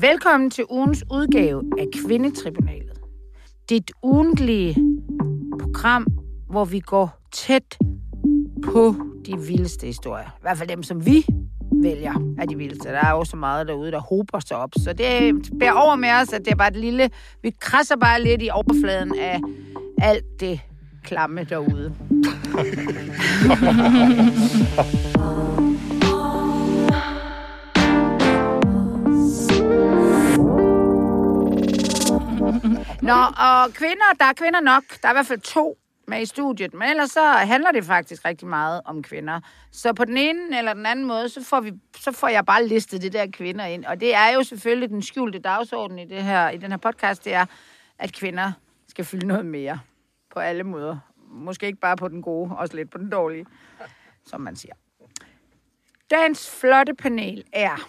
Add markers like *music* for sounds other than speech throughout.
Velkommen til ugens udgave af Kvindetribunalet. Dit ugentlige program, hvor vi går tæt på de vildeste historier. I hvert fald dem, som vi vælger af de vildeste. Der er jo så meget derude, der hober sig op. Så det bærer over med os, at det er bare et lille... Vi krasser bare lidt i overfladen af alt det klamme derude. *laughs* Nå, og kvinder, der er kvinder nok. Der er i hvert fald to med i studiet, men ellers så handler det faktisk rigtig meget om kvinder. Så på den ene eller den anden måde, så får, vi, så får jeg bare listet det der kvinder ind. Og det er jo selvfølgelig den skjulte dagsorden i, det her, i den her podcast, det er, at kvinder skal fylde noget mere på alle måder. Måske ikke bare på den gode, også lidt på den dårlige, som man siger. Dagens flotte panel er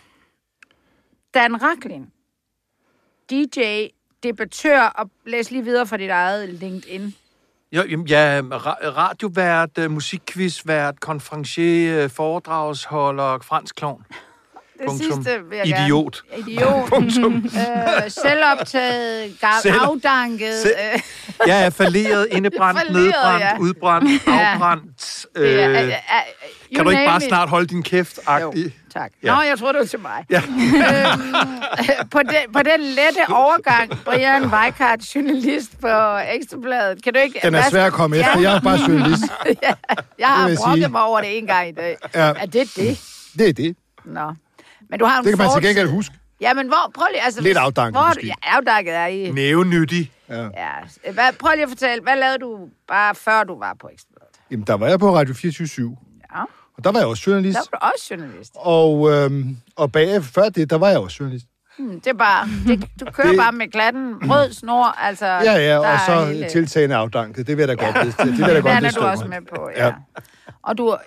Dan Raklin, DJ, debattør, og læs lige videre fra dit eget LinkedIn. Jo, jamen, ja, ra- radiovært, øh, musikquizvært, konferencier, øh, foredragsholder, fransk klovn. Det Punktum. sidste vil jeg Idiot. gerne. Idiot. *laughs* Punktum. øh, selvoptaget, Selv- afdanket. Selv- øh, Jeg er falderet, indebrændt, *laughs* Falderet, nedbrændt, ja. udbrændt, Ja. afbrændt. Øh, er- you kan du ikke bare snart holde din kæft Jo, agtig? Tak. Ja. Nå, jeg tror det var til mig. Ja. øhm, på, den, på den lette overgang, Brian Weikart, journalist på Ekstrabladet. Kan du ikke... Den er svær at komme efter. Jeg er bare journalist. *laughs* Jeg har brokket mig over det en gang i dag. Ja. Er det det? Det er det. Nå. Men du har en Det kan man til fortid. gengæld huske. Ja, men hvor... Prøv lige... Altså, Lidt afdanket hvor, måske. Ja, afdanket er I... Nævenyttig. Ja. Ja. Hvad, prøv lige at fortælle, hvad lavede du bare før du var på Ekstrabladet? Jamen, der var jeg på Radio 24 Ja, og der var jeg også journalist. der var du også journalist. Og, øhm, og bagefter, før det, der var jeg også journalist. Hmm, det er bare... Det, du kører det, Det- bare med klatten, rød snor, altså... Ja, ja, og er så hele- tiltagende afdanket. Det vil jeg da godt liste. Det vil jeg da *laughs* godt er liste du under. også med på, ja. Ja. ja. Og du...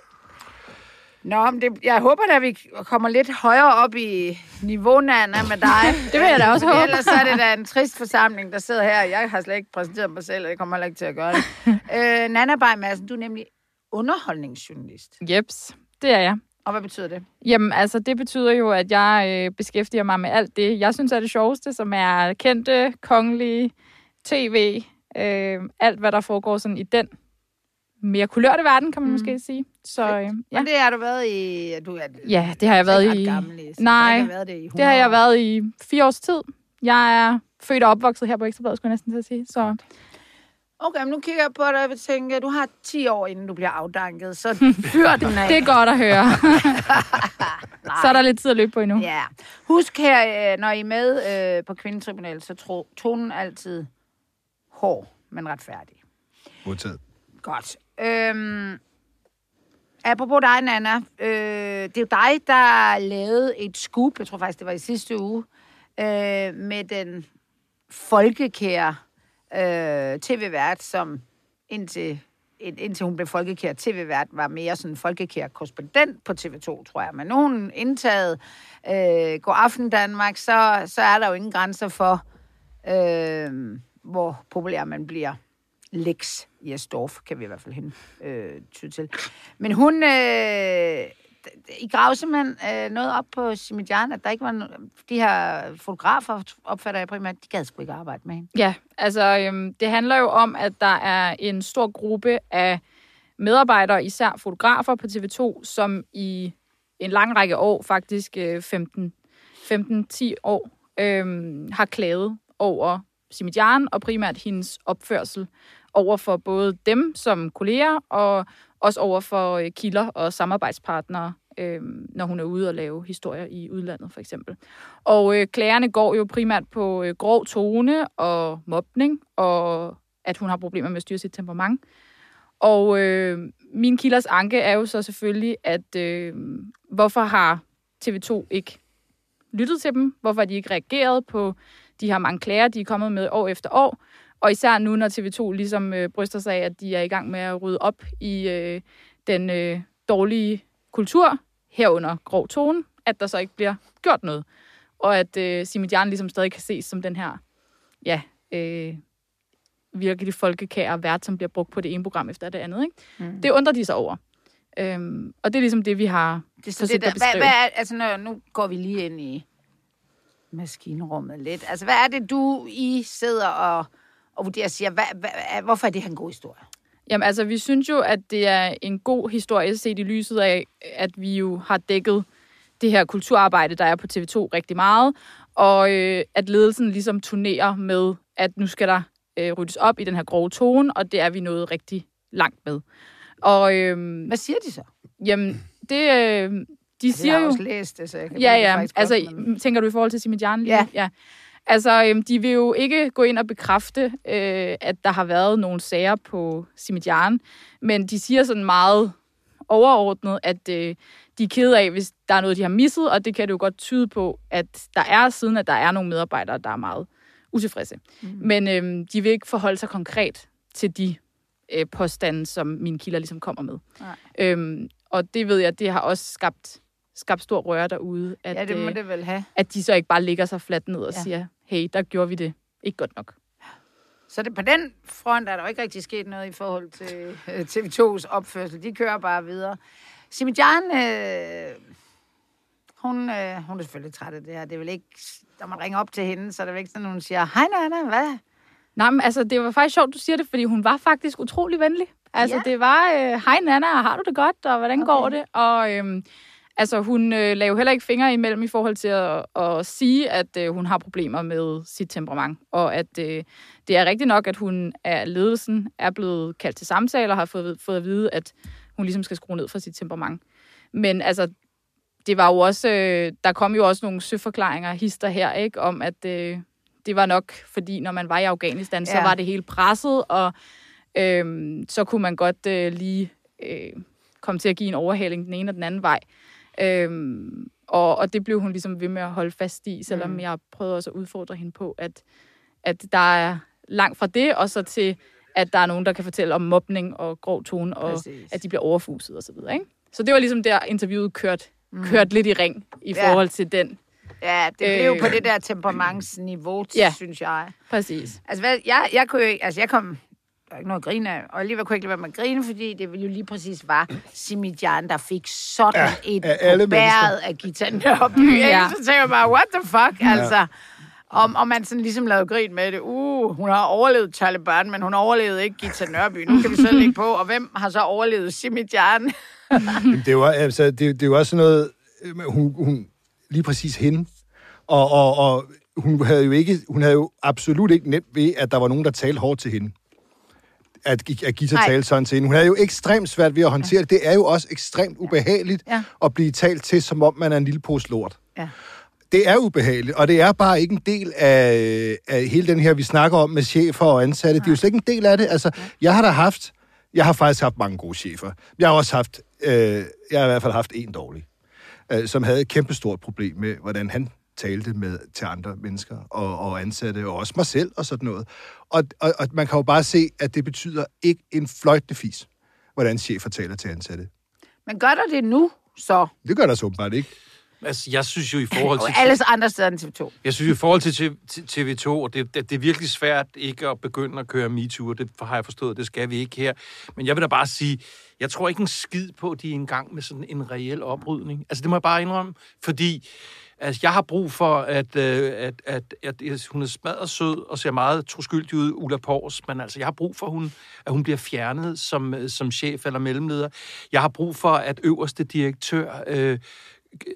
Nå, men det, jeg håber da, at vi kommer lidt højere op i niveau, Nana, med dig. *laughs* Det vil jeg da også håbe. Ellers så er det da en trist forsamling, der sidder her. Jeg har slet ikke præsenteret mig selv, og jeg kommer heller ikke til at gøre det. *laughs* øh, Nana Bay Madsen, du er nemlig underholdningsjournalist. Jeps, det er jeg. Og hvad betyder det? Jamen, altså, det betyder jo, at jeg øh, beskæftiger mig med alt det, jeg synes er det sjoveste, som er kendte, kongelige, tv, øh, alt, hvad der foregår sådan i den mere kulørte verden, kan man mm. måske sige. Så øh, Ja. Men det har du været i... Du er, ja, det har jeg været ret i... Gammel, du Nej, har været det, i 100 Det har jeg været i fire års tid. Jeg er født og opvokset her på Ekstrabladet, skulle jeg næsten til at sige. Så Okay, men nu kigger jeg på dig og vil tænke, du har 10 år, inden du bliver afdanket, så fyr *laughs* den af. det er godt at høre. *laughs* så er der lidt tid at løbe på endnu. Ja. Husk her, øh, når I er med øh, på Kvindetribunal, så tro, tonen altid hård, men retfærdig. Modtaget. Godt. Øhm, apropos dig, Nana. Øh, det er jo dig, der lavede et scoop, jeg tror faktisk, det var i sidste uge, øh, med den folkekære øh, tv-vært, som indtil, ind- indtil hun blev folkekær tv-vært, var mere sådan folkekær korrespondent på TV2, tror jeg. Men nu hun indtaget øh, God Aften Danmark, så, så er der jo ingen grænser for, øh, hvor populær man bliver. Lex Jesdorf, kan vi i hvert fald hende øh, til. Men hun... Øh, i gravede simpelthen øh, noget op på Simidjan, at der ikke var no- de her fotografer, opfatter jeg primært, de gad sgu ikke arbejde med hende. Ja, altså øhm, det handler jo om, at der er en stor gruppe af medarbejdere, især fotografer på TV2, som i en lang række år, faktisk øh, 15 15-10 år, øhm, har klaget over Simidjan og primært hendes opførsel over for både dem som kolleger og også over for øh, kilder og samarbejdspartnere, øh, når hun er ude og lave historier i udlandet for eksempel. Og øh, klagerne går jo primært på øh, grov tone og mobning, og at hun har problemer med at styre sit temperament. Og øh, min kilders anke er jo så selvfølgelig, at øh, hvorfor har TV2 ikke lyttet til dem? Hvorfor har de ikke reageret på de her mange klager, de er kommet med år efter år? Og især nu, når TV2 ligesom øh, bryster sig af, at de er i gang med at rydde op i øh, den øh, dårlige kultur, herunder grov tone, at der så ikke bliver gjort noget. Og at øh, Simidjan ligesom stadig kan ses som den her, ja, øh, virkelig folkekære vært, som bliver brugt på det ene program efter det andet. Ikke? Mm. Det undrer de sig over. Øhm, og det er ligesom det, vi har Det er så det at der, hvad, beskrive. hvad er, altså når, nu går vi lige ind i maskinrummet lidt. Altså, hvad er det, du I sidder og, og vurderer og siger, hvad, hvad, hvorfor er det her en god historie? Jamen altså, vi synes jo, at det er en god historie set i lyset af, at vi jo har dækket det her kulturarbejde, der er på TV2 rigtig meget, og øh, at ledelsen ligesom turnerer med, at nu skal der øh, ryddes op i den her grove tone, og det er vi nået rigtig langt med. Og øh, Hvad siger de så? jamen, det, øh, de Jeg siger har jo... også læst det, så jeg kan Ja, ja. Altså, men- tænker du i forhold til Simidjan? lige Ja. ja. Altså, øhm, de vil jo ikke gå ind og bekræfte, øh, at der har været nogle sager på Simidjan, men de siger sådan meget overordnet, at øh, de er kede af, hvis der er noget, de har misset, og det kan det jo godt tyde på, at der er, siden at der er nogle medarbejdere, der er meget utilfredse. Mm. Men øh, de vil ikke forholde sig konkret til de øh, påstande, som mine kilder ligesom kommer med. Nej. Øhm, og det ved jeg, det har også skabt, skabt stor røre derude, at, Ja, det må øh, det vel have. at de så ikke bare ligger sig fladt ned og Ja. siger, hey, der gjorde vi det ikke godt nok. Så det, på den front er der jo ikke rigtig sket noget i forhold til øh, TV2's opførsel. De kører bare videre. Simidjan, øh, hun, øh, hun er selvfølgelig træt af det her. Det er vel ikke, når man ringer op til hende, så er det vel ikke sådan, hun siger, hej Nana, hvad? Nej, men altså, det var faktisk sjovt, du siger det, fordi hun var faktisk utrolig venlig. Altså, Ja. det var, øh, hej Nana, har du det godt, og hvordan Okay. går det? Og øhm, altså, hun øh, lavede heller ikke fingre imellem i forhold til at, at sige, at øh, hun har problemer med sit temperament. Og at øh, det er rigtigt nok, at hun af ledelsen er blevet kaldt til samtaler og har fået, fået at vide, at hun ligesom skal skrue ned for sit temperament. Men altså, det var jo også, øh, der kom jo også nogle søforklaringer, hister her, ikke, om at øh, det var nok, fordi når man var i Afghanistan, ja. så var det helt presset, og øh, så kunne man godt øh, lige øh, komme til at give en overhaling den ene og den anden vej. Øh, og, og det blev hun ligesom ved med at holde fast i, selvom Mm. jeg prøvede også at udfordre hende på, at, at der er langt fra det, og så til, at der er nogen, der kan fortælle om mobning og grov tone, og Præcis. at de bliver overfuset osv. Ikke? Så det var ligesom der, interviewet kørte mm. kørt lidt i ring i Ja. forhold til den. Ja, det blev jo Øh. på det der temperamentsniveau, Ja. synes jeg. Præcis. Altså, hvad, jeg, jeg kunne jo altså, jeg kom, ikke noget at grine af, og alligevel kunne jeg ikke lade være med at grine, fordi det jo lige præcis var Simidjan, der fik sådan Ja, ja, et bæret af Gita Nørby. *laughs* Ja. Ja. Så tænker jeg bare, what the fuck, altså. Om, om man sådan ligesom lavede grin med det. Uh, hun har overlevet Taliban, men hun overlevede ikke Gita Nørby. Nu kan vi så lægge på. Og hvem har så overlevet Simidjan? *laughs* Det, var, altså, det, det er jo også sådan noget, øh, hun, hun, lige præcis hende, og, og, og hun havde jo ikke, hun havde jo absolut ikke nemt ved, at der var nogen, der talte hårdt til hende. At, at Gita Nej. talte sådan til hende. Hun havde jo ekstremt svært ved at håndtere det. Det er jo også ekstremt ubehageligt Ja. at blive talt til, som om man er en lille pose lort. Ja. Det er ubehageligt, og det er bare ikke en del af, af hele den her, vi snakker om med chefer og ansatte. Det er jo slet ikke en del af det. Altså, jeg har da haft, jeg har faktisk haft mange gode chefer. Jeg har også haft, øh, jeg har i hvert fald haft en dårlig, øh, som havde et kæmpestort problem med, hvordan han talte med til andre mennesker og, og ansatte, og også mig selv og sådan noget. Og, og, og man kan jo bare se, at det betyder ikke en fløjtende fis, hvordan chefer taler til ansatte. Men gør der det nu, så? Det gør der så åbenbart ikke. Altså, jeg synes jo i forhold til... alles andre steder end TV2. Jeg synes i forhold til TV- til TV2, og det, det, det er virkelig svært ikke at begynde at køre MeToo, det har jeg forstået, det skal vi ikke her. Men jeg vil da bare sige, jeg tror ikke en skid på, at de er i gang med sådan en reel oprydning. Altså det må jeg bare indrømme, fordi altså, jeg har brug for, at, øh, at, at, at, at hun er smadret sød og ser meget troskyldig ud, Ulla Pors, men altså jeg har brug for, at hun, at hun bliver fjernet som, øh, som chef eller mellemleder. Jeg har brug for, at øverste direktør... Øh,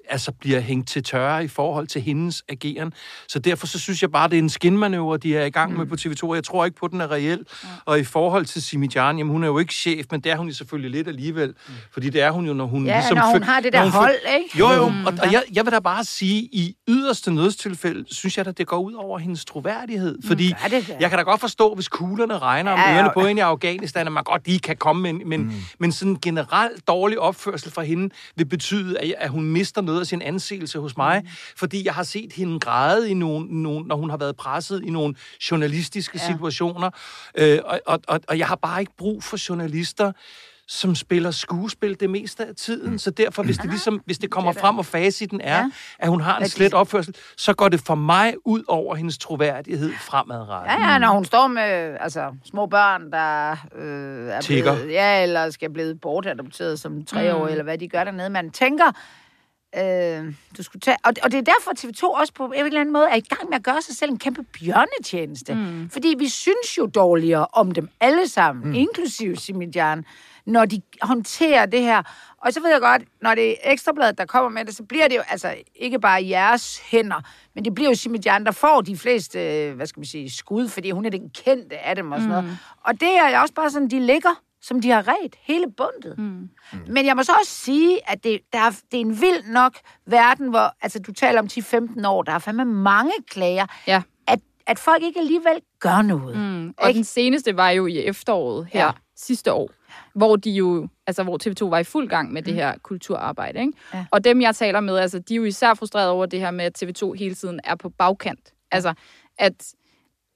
altså bliver hængt til tørre i forhold til hendes ageren. Så derfor så synes jeg bare, det er en skinmanøvre, de er i gang med på TV2. og Jeg tror ikke på, at den er reel. Og i forhold til Simijan, jamen hun er jo ikke chef, men det er hun jo selvfølgelig lidt alligevel. Fordi det er hun jo, når hun Ja, ligesom... når hun har det der hold, ikke? Jo, jo, og, og jeg, jeg vil da bare sige, i yderste nødstilfælde, synes jeg, at det går ud over hendes troværdighed. Fordi gør det da. jeg kan da godt forstå, hvis kuglerne regner om Ja, ja. ørerne på hende i Afghanistan, at man godt lige kan komme med en, men, mm. men sådan en generelt dårlig opførsel fra hende vil betyde, at, at hun mister noget af sin anseelse hos mig, mm. fordi jeg har set hende græde, i nogle, nogle, når hun har været presset i nogle journalistiske ja. situationer, øh, og, og, og, og jeg har bare ikke brug for journalister, som spiller skuespil det meste af tiden. Mm. Så derfor, hvis det, ligesom, hvis det kommer Det er da- frem, og faciten er, Ja. at hun har en slet opførsel, så går det for mig ud over hendes troværdighed fremadrettet. Ja, ja, når hun står med altså, små børn, der øh, er Tigger. blevet, ja, eller skal blive bortadopteret som treårige, mm. eller hvad de gør dernede. Man tænker, Øh, du skulle tage, og, og det er derfor, TV2 også på en eller anden måde er i gang med at gøre sig selv en kæmpe bjørnetjeneste. Mm. Fordi vi synes jo dårligere om dem alle sammen, mm. inklusive Simidjan, når de håndterer det her. Og så ved jeg godt, når det er Ekstrabladet, der kommer med det, så bliver det jo altså ikke bare jeres hænder, men det bliver jo Simidjan, der får de fleste, øh, hvad skal man sige, skud, fordi hun er den kendte af dem og sådan mm. noget. Og det er også bare sådan, de ligger som de har ret hele bundet. Mm. Men jeg må så også sige, at det, der er, det er en vild nok verden, hvor altså, du taler om 10-15 år, der er fandme mange klager, Ja. at, at folk ikke alligevel gør noget. Mm. Og den seneste var jo i efteråret her Ja. sidste år, hvor de jo, altså hvor TV2 var i fuld gang med det her kulturarbejde. Ikke? Ja. Og dem, jeg taler med, altså, de er jo især frustrerede over det her med, at TV2 hele tiden er på bagkant. Altså, at,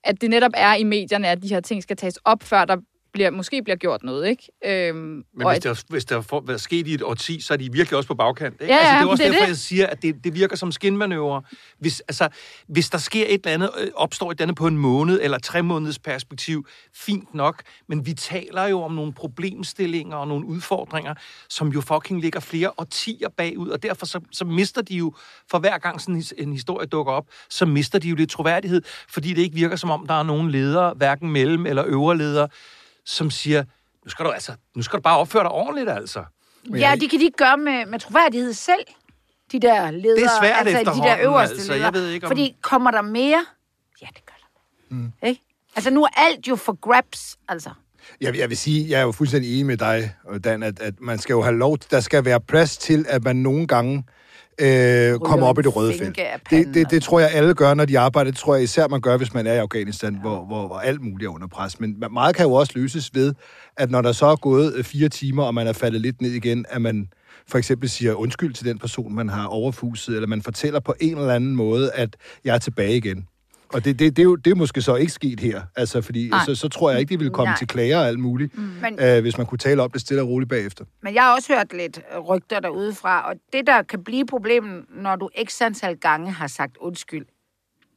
at det netop er i medierne, at de her ting skal tages op, før der bliver, måske bliver gjort noget. Ikke? Øhm, Men hvis at- der, hvis der får været sket i et årti, så er de virkelig også på bagkant. Ikke? Ja, altså, det er også det er derfor, det. jeg siger, at det, det virker som skinmanøvre. Hvis, altså, hvis der sker et eller andet, øh, opstår et eller andet på en måned eller tre måneders perspektiv, fint nok. Men vi taler jo om nogle problemstillinger og nogle udfordringer, som jo fucking ligger flere årtier bagud, og derfor så, så mister de jo, for hver gang sådan en historie dukker op, så mister de jo lidt troværdighed, fordi det ikke virker som om, der er nogen ledere, hverken mellem- eller øvre ledere, som siger, nu skal du, altså, nu skal du bare opføre dig ordentligt, altså. Ja, det kan de ikke gøre med, med troværdighed selv, de der ledere. Det er svært altså, de der øverste altså. Jeg ledere. ved ikke, om- Fordi kommer der mere? Ja, det gør der. Mm. Ikke? Altså, nu er alt jo for grabs, altså. Jeg, jeg vil sige, jeg er jo fuldstændig enig med dig, Dan, at, at man skal jo have lov, der skal være plads til, at man nogle gange øh, kommer op i det røde felt. Det, det, det tror jeg, alle gør, når de arbejder. Det tror jeg især, man gør, hvis man er i Afghanistan, ja. hvor, hvor, hvor alt muligt er under pres. Men meget kan jo også løses ved, at når der så er gået øh, fire timer, og man er faldet lidt ned igen, at man for eksempel siger undskyld til den person, man har overfuset, eller man fortæller på en eller anden måde, at jeg er tilbage igen. Og det, det, det, er jo, det er måske så ikke sket her, altså, fordi Nej. så, så tror jeg ikke, de ville komme Nej. til klager og alt muligt, mm. Øh, hvis man kunne tale om det stille og roligt bagefter. Men jeg har også hørt lidt rygter derudefra, og det, der kan blive problemet, når du x antal gange har sagt undskyld,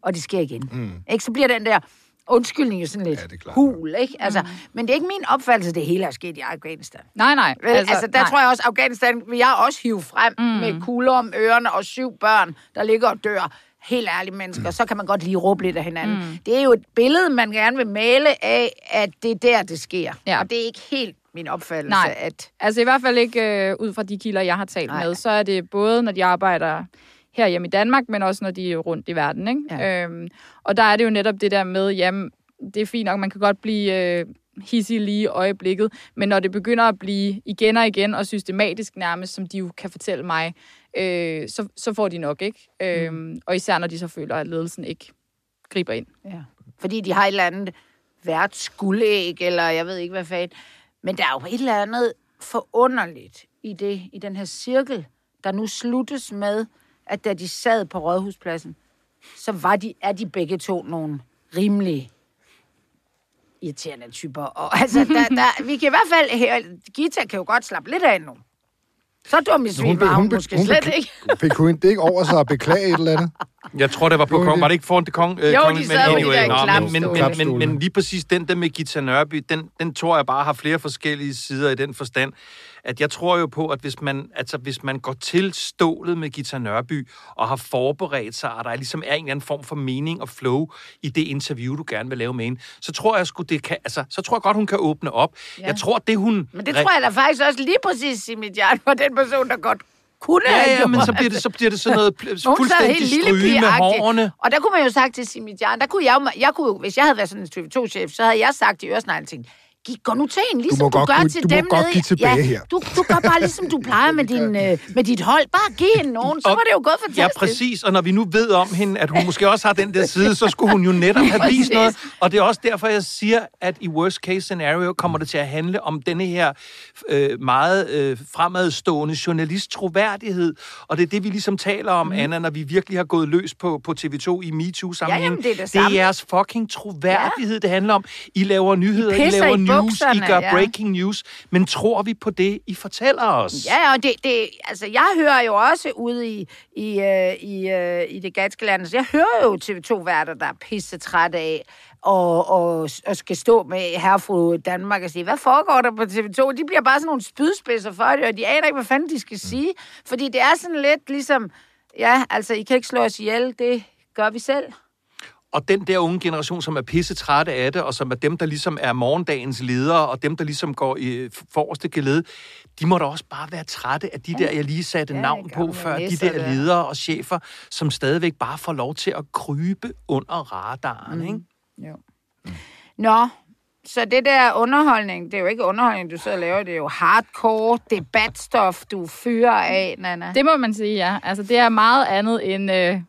og det sker igen, mm. ikke? så bliver den der undskyldning jo sådan lidt Ja, det er klart. hul, ikke? Altså, mm. Men det er ikke min opfattelse, at det hele er sket i Afghanistan. Nej, nej. Altså, altså, der nej. tror jeg også, Afghanistan vil jeg også hive frem mm. med kugler om ørerne og syv børn, der ligger og dør. Helt ærlige mennesker, så kan man godt lige råbe lidt af hinanden. Mm. Det er jo et billede, man gerne vil male af, at det er der, det sker. Ja. Og det er ikke helt min opfattelse, Nej. at... Altså i hvert fald ikke øh, ud fra de kilder, jeg har talt Nej. med, så er det både, når de arbejder her hjemme i Danmark, men også når de er rundt i verden. Ikke? Ja. Øhm, og der er det jo netop det der med, jamen, det er fint nok, man kan godt blive øh, hissig lige i øjeblikket, men når det begynder at blive igen og igen og systematisk nærmest, som de jo kan fortælle mig, øh, så, så får de nok, ikke? Øhm, og især når de så føler, at ledelsen ikke griber ind. Ja. Fordi de har et eller andet skuldæg, eller jeg ved ikke hvad fanden. Men der er jo et eller andet forunderligt i det, i den her cirkel, der nu sluttes med, at da de sad på Rådhuspladsen, så var de, er de begge to nogle rimelige irriterende typer. Og *laughs* altså, der, der, vi kan i hvert fald... Gita kan jo godt slappe lidt af nu. Så dum i svin var hun, måske hun, slet ikke. Fik hun det ikke over sig at beklage et eller andet? *laughs* Jeg tror, det var på kong. Var det ikke foran det kong? Øh, Jo, kongen? de sad men, i de der nå, men, men, men, men, lige præcis den der med Gita Nørby, den, den tror jeg bare har flere forskellige sider i den forstand, at jeg tror jo på, at hvis man, altså, hvis man går til stålet med Gita Nørby og har forberedt sig, og der ligesom er en eller anden form for mening og flow i det interview, du gerne vil lave med hende, så tror jeg sgu, det kan, altså, så tror jeg godt, hun kan åbne op. Ja. Jeg tror, det hun... Men det tror jeg da faktisk også lige præcis, Simidjan var den person, der godt kunne Ja, ja, men så bliver det, så bliver det sådan noget fuldstændig helt lille stryge med hårene. Og der kunne man jo sagt til Simidjan, der kunne jeg, jeg kunne, hvis jeg havde været sådan en TV2-chef, så havde jeg sagt i Øresneglen ting, Giv, gå nu til hende, ligesom må du, godt gør give- til du må dem godt nede i- give tilbage ja, her. Du, du gør bare ligesom du plejer med, *laughs* din, øh, med dit hold. Bare giv hende nogen, så Og- var det jo gået fantastisk. Ja, præcis. Og når vi nu ved om hende, at hun måske også har den der side, så skulle hun jo netop have *laughs* vist noget. Og det er også derfor, jeg siger, at i worst case scenario kommer det til at handle om denne her øh, meget øh, fremadstående journalist troværdighed. Og det er det, vi ligesom taler om, mm. Anna, når vi virkelig har gået løs på, på TV2 i MeToo-sammenhæng. Ja, jamen, det er det det er jeres fucking troværdighed, ja. det handler om. I laver nyheder, I, pisser laver i nyheder bukserne, I gør ja. breaking news, men tror vi på det, I fortæller os? Ja, og det, det, altså, jeg hører jo også ude i, i, øh, i, øh, i det ganske land, så jeg hører jo TV2-værter, der er pisse træt af, og, og, og skal stå med herfru Danmark og sige, hvad foregår der på TV2? De bliver bare sådan nogle spydspidser for det, og de aner ikke, hvad fanden de skal sige. Fordi det er sådan lidt ligesom, ja, altså, I kan ikke slå os ihjel, det gør vi selv. Og den der unge generation, som er pisse trætte af det, og som er dem, der ligesom er morgendagens ledere, og dem, der ligesom går i forreste geled, de må da også bare være trætte af de der, jeg lige satte Ja, navn på før, de der der. ledere og chefer, som stadigvæk bare får lov til at krybe under radaren, Mm. ikke? Jo. Nå, så det der underholdning, det er jo ikke underholdning, du sidder og laver, det er jo hardcore debatstof, du fyrer af, Nana. Det må man sige, ja. Altså, det er meget andet end øh,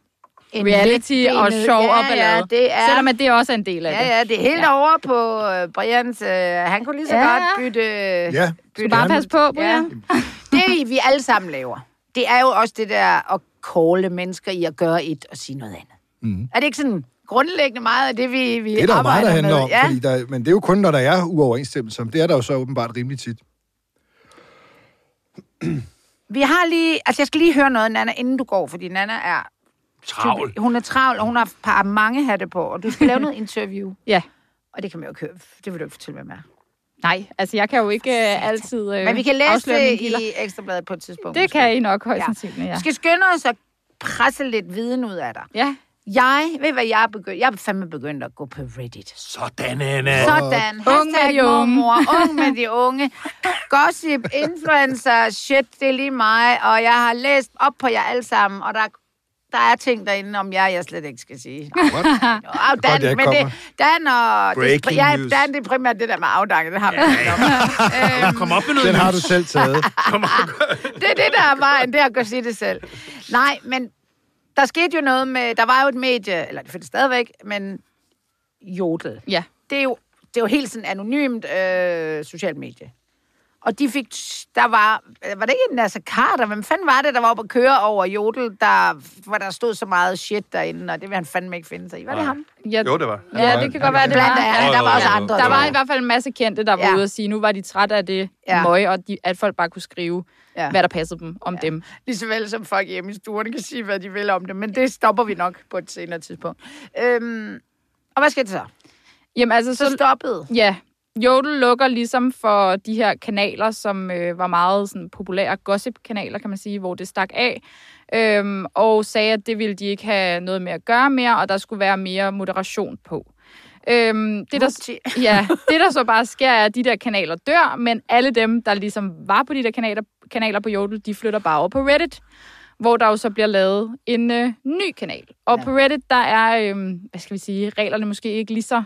En reality og sjov ja, og ballade. Ja, det er, Selvom at det også er en del af det. ja, ja, det er helt Ja. over på uh, Brians. Uh, han kunne lige så Ja. godt bytte... Ja, bytte Bare pas på, Brian. Ja. *laughs* Det, vi alle sammen laver, det er jo også det der at calle mennesker i at gøre et og sige noget andet. Mm. Er det ikke sådan grundlæggende meget af det, vi, vi det er der jo meget, arbejder der handler med? om, Ja. fordi der, men det er jo kun, når der er uoverensstemmelser. Det er der jo så åbenbart rimelig tit. Vi har lige... Altså, jeg skal lige høre noget, Nana, inden du går, fordi Nana er... Travl. Hun er travl, og hun har par mange hatte på, og du skal lave *laughs* noget interview. Ja. Og det kan man jo ikke høre. Det vil du ikke fortælle mig mere. Nej, altså jeg kan jo ikke øh, altid øh, Men vi kan læse det i Ekstrabladet på et tidspunkt. Det måske. kan I nok højst Ja. sandsynligt, ja. Vi skal skynde os at presse lidt viden ud af dig. Ja, Jeg, ved hvad jeg er begyndt? Jeg er fandme begyndt at gå på Reddit. Sådan, Anna. Sådan. Ung med de unge. mormor, ung med de unge. Gossip, influencer, shit, det er lige mig. Og jeg har læst op på jer alle sammen, og der, der er ting derinde om jer, jeg slet ikke skal sige. What? *laughs* Og Dan, men det, Dan og... Breaking det, ja, news. Dan, det er primært det der med afdanket, det har vi ja, *laughs* Kom op med noget Den har du selv taget. *laughs* Det er det, der er vejen, det er at gå sige det selv. Nej, men der skete jo noget med... Der var jo et medie, eller det findes stadigvæk, men Jodel. ja. Det er jo, det er jo helt sådan anonymt øh, socialt medie. Og de fik... Der var... Var det ikke Nasser Carter? Hvem fanden var det, der var oppe at køre over Jodel, der, hvor der stod så meget shit derinde, og det vil han fandme ikke finde sig i. Var det Nej. ham? ja. Jo, det var. Ja, det kan godt være, det Blandt var. andet, der var også andre. Der var i hvert fald en masse kendte, der var Ja. ude og sige, nu var de trætte af det Ja. ja. møg, og de, at folk bare kunne skrive, Ja. ja. hvad der passede dem om ja. dem. Lige så vel som folk hjemme i stuerne kan sige, hvad de vil om det, men det stopper vi nok på et senere tidspunkt. Øhm, og hvad skal det så? Jamen altså, Så så, stoppede. ja, Jodel lukker ligesom for de her kanaler, som øh, var meget sådan, populære gossip-kanaler, kan man sige, hvor det stak af, øhm, og sagde, at det ville de ikke have noget med at gøre mere, og der skulle være mere moderation på. Øhm, det, der, *laughs* ja, det, der så bare sker, er, at de der kanaler dør, men alle dem, der ligesom var på de der kanaler, kanaler på Jodel, de flytter bare over på Reddit, hvor der jo så bliver lavet en øh, ny kanal. Og Ja. på Reddit, der er, øh, hvad skal vi sige, reglerne måske ikke lige så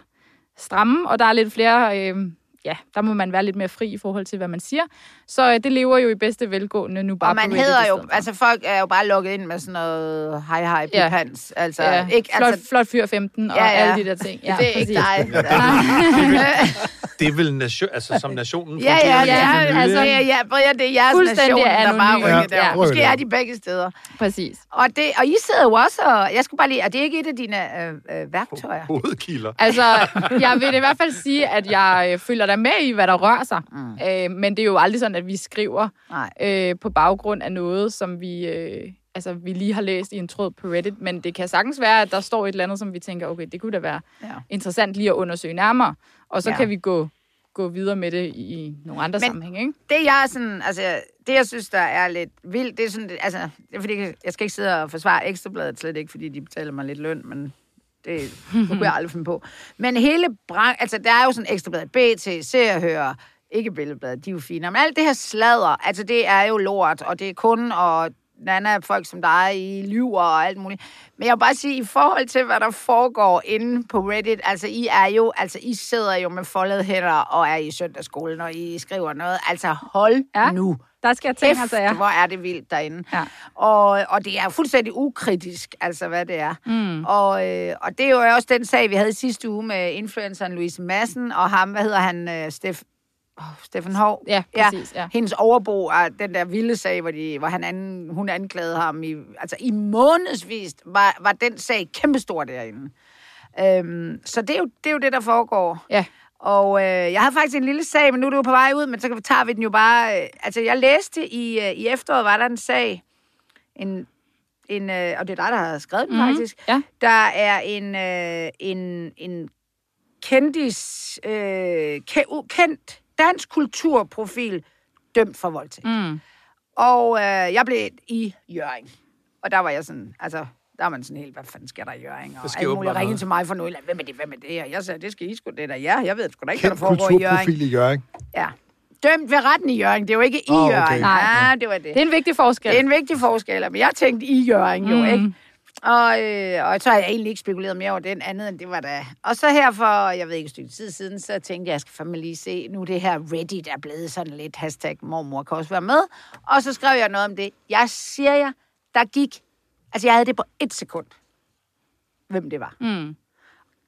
stramme, og der er lidt flere, øh, ja, der må man være lidt mere fri i forhold til, hvad man siger. Så øh, det lever jo i bedste velgående nu bare Og man på hedder jo, altså folk er jo bare lukket ind med sådan noget hej hej Ja. pipans. Altså, ja, ikke, flot, altså, flot fyr 15 og Ja, ja. alle de der ting. Ja, det er ikke præcis. dig. Det er vel nation, altså, som nationen Ja, ja, fungerer. det er, Ja, altså, altså, ja, ja, Brian, det er jeres nation, der bare rykker Ja, der. Måske er de begge steder. Præcis. Og, det, og I sidder jo også, og jeg skulle bare lige, og det er ikke et af dine øh, øh, værktøjer. Hovedkilder. Altså, *laughs* jeg vil i hvert fald sige, at jeg øh, følger dig med i, hvad der rører sig. Mm. Øh, men det er jo aldrig sådan, at vi skriver Nej. øh, på baggrund af noget, som vi, øh, altså, vi lige har læst i en tråd på Reddit. Men det kan sagtens være, at der står et eller andet, som vi tænker, okay, det kunne da være Ja. interessant lige at undersøge nærmere. Og så Ja. kan vi gå, gå videre med det i, i nogle andre Men- sammenhæng, ikke? Det jeg er sådan, altså, det jeg synes, der er lidt vildt, det er sådan, altså, det er fordi, jeg skal ikke sidde og forsvare Ekstrabladet, slet ikke, fordi de betaler mig lidt løn, men det, kunne jeg aldrig finde på. Men hele bran altså, der er jo sådan Ekstrabladet, BT, Se og Høre, ikke Billedbladet, de er jo fine. Men alt det her sladder, altså det er jo lort, og det er kun, og Nana, folk som dig, I lyver og alt muligt. Men jeg vil bare sige, i forhold til, hvad der foregår inde på Reddit, altså I er jo, altså I sidder jo med foldede hænder og er i søndagsskolen, når I skriver noget. Altså hold ja. Nu. Der skal jeg tænke, altså, ja. hvor er det vildt derinde. Ja. Og, og det er fuldstændig ukritisk, altså hvad det er. Mm. Og, øh, og det er jo også den sag, vi havde sidste uge med influenceren Louise Madsen, og ham, hvad hedder han, øh, Steff, oh, Steffen Hov? Ja, præcis, ja. Hendes overbo er den der vilde sag, hvor, de, hvor han an, hun anklagede ham i, altså i månedsvis, var, var den sag kæmpestor derinde. Øhm, så det er, jo, det er jo det, der foregår. Ja. Og øh, jeg havde faktisk en lille sag, men nu er det jo på vej ud, men så tager vi den jo bare... Øh, altså, jeg læste i, øh, i efteråret, var der en sag, en, en, øh, og det er dig, der har skrevet den Mhm, faktisk, ja. der er en, øh, en, en kendis, øh, ke, kendt dansk kulturprofil dømt for voldtægt. Mm. Og øh, jeg blev i Jørgen. Og der var jeg sådan, altså, der er man sådan helt, hvad fanden sker der i Jørgen? Og alt muligt noget. til mig for noget. Hvem er det, hvem er det? Og jeg sagde, det skal I sgu det der. Ja, jeg ved sgu da ikke, hvad der Kendt foregår i Jørgen. kulturprofil i Jørgen. Ja. Dømt ved retten i Jørgen. Det er jo ikke i Åh, okay. Jørgen. Nej. Ja, det var det. Det er en vigtig forskel. Det er en vigtig forskel, men jeg tænkte i Jørgen jo, Mm. ikke? Og, øh, og så har jeg egentlig ikke spekuleret mere over den andet, end det var da. Og så her for, jeg ved ikke, et stykke tid siden, så tænkte jeg, jeg skal fandme lige se, nu det her Reddit er blevet sådan lidt hashtag mormor kan også være med. Og så skrev jeg noget om det. Jeg siger jer, der gik, altså jeg havde det på et sekund, hvem det var. Mm.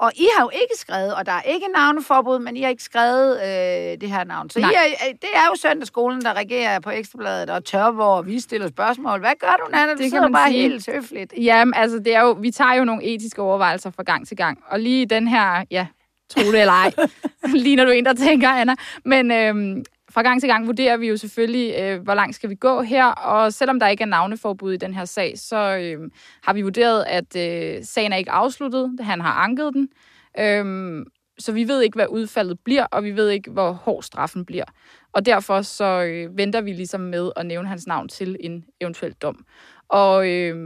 Og I har jo ikke skrevet, og der er ikke navneforbud, men I har ikke skrevet øh, det her navn. Så I Nej. er, øh, det er jo søndagsskolen, der regerer på Ekstrabladet og Tørborg, og vi stiller spørgsmål. Hvad gør du, Nana? Du Det sidder bare sige. helt høfligt. Jamen, altså, det er jo, vi tager jo nogle etiske overvejelser fra gang til gang. Og lige den her, ja, tro det eller ej, *laughs* lige når du en, der tænker, Anna. Men øhm, fra gang til gang vurderer vi jo selvfølgelig, øh, hvor langt skal vi gå her. Og selvom der ikke er navneforbud i den her sag, så øh, har vi vurderet, at øh, sagen er ikke afsluttet. Han har anket den. Øhm, så vi ved ikke, hvad udfaldet bliver, og vi ved ikke, hvor hård straffen bliver. Og derfor så øh, venter vi ligesom med at nævne hans navn til en eventuel dom. Og øh,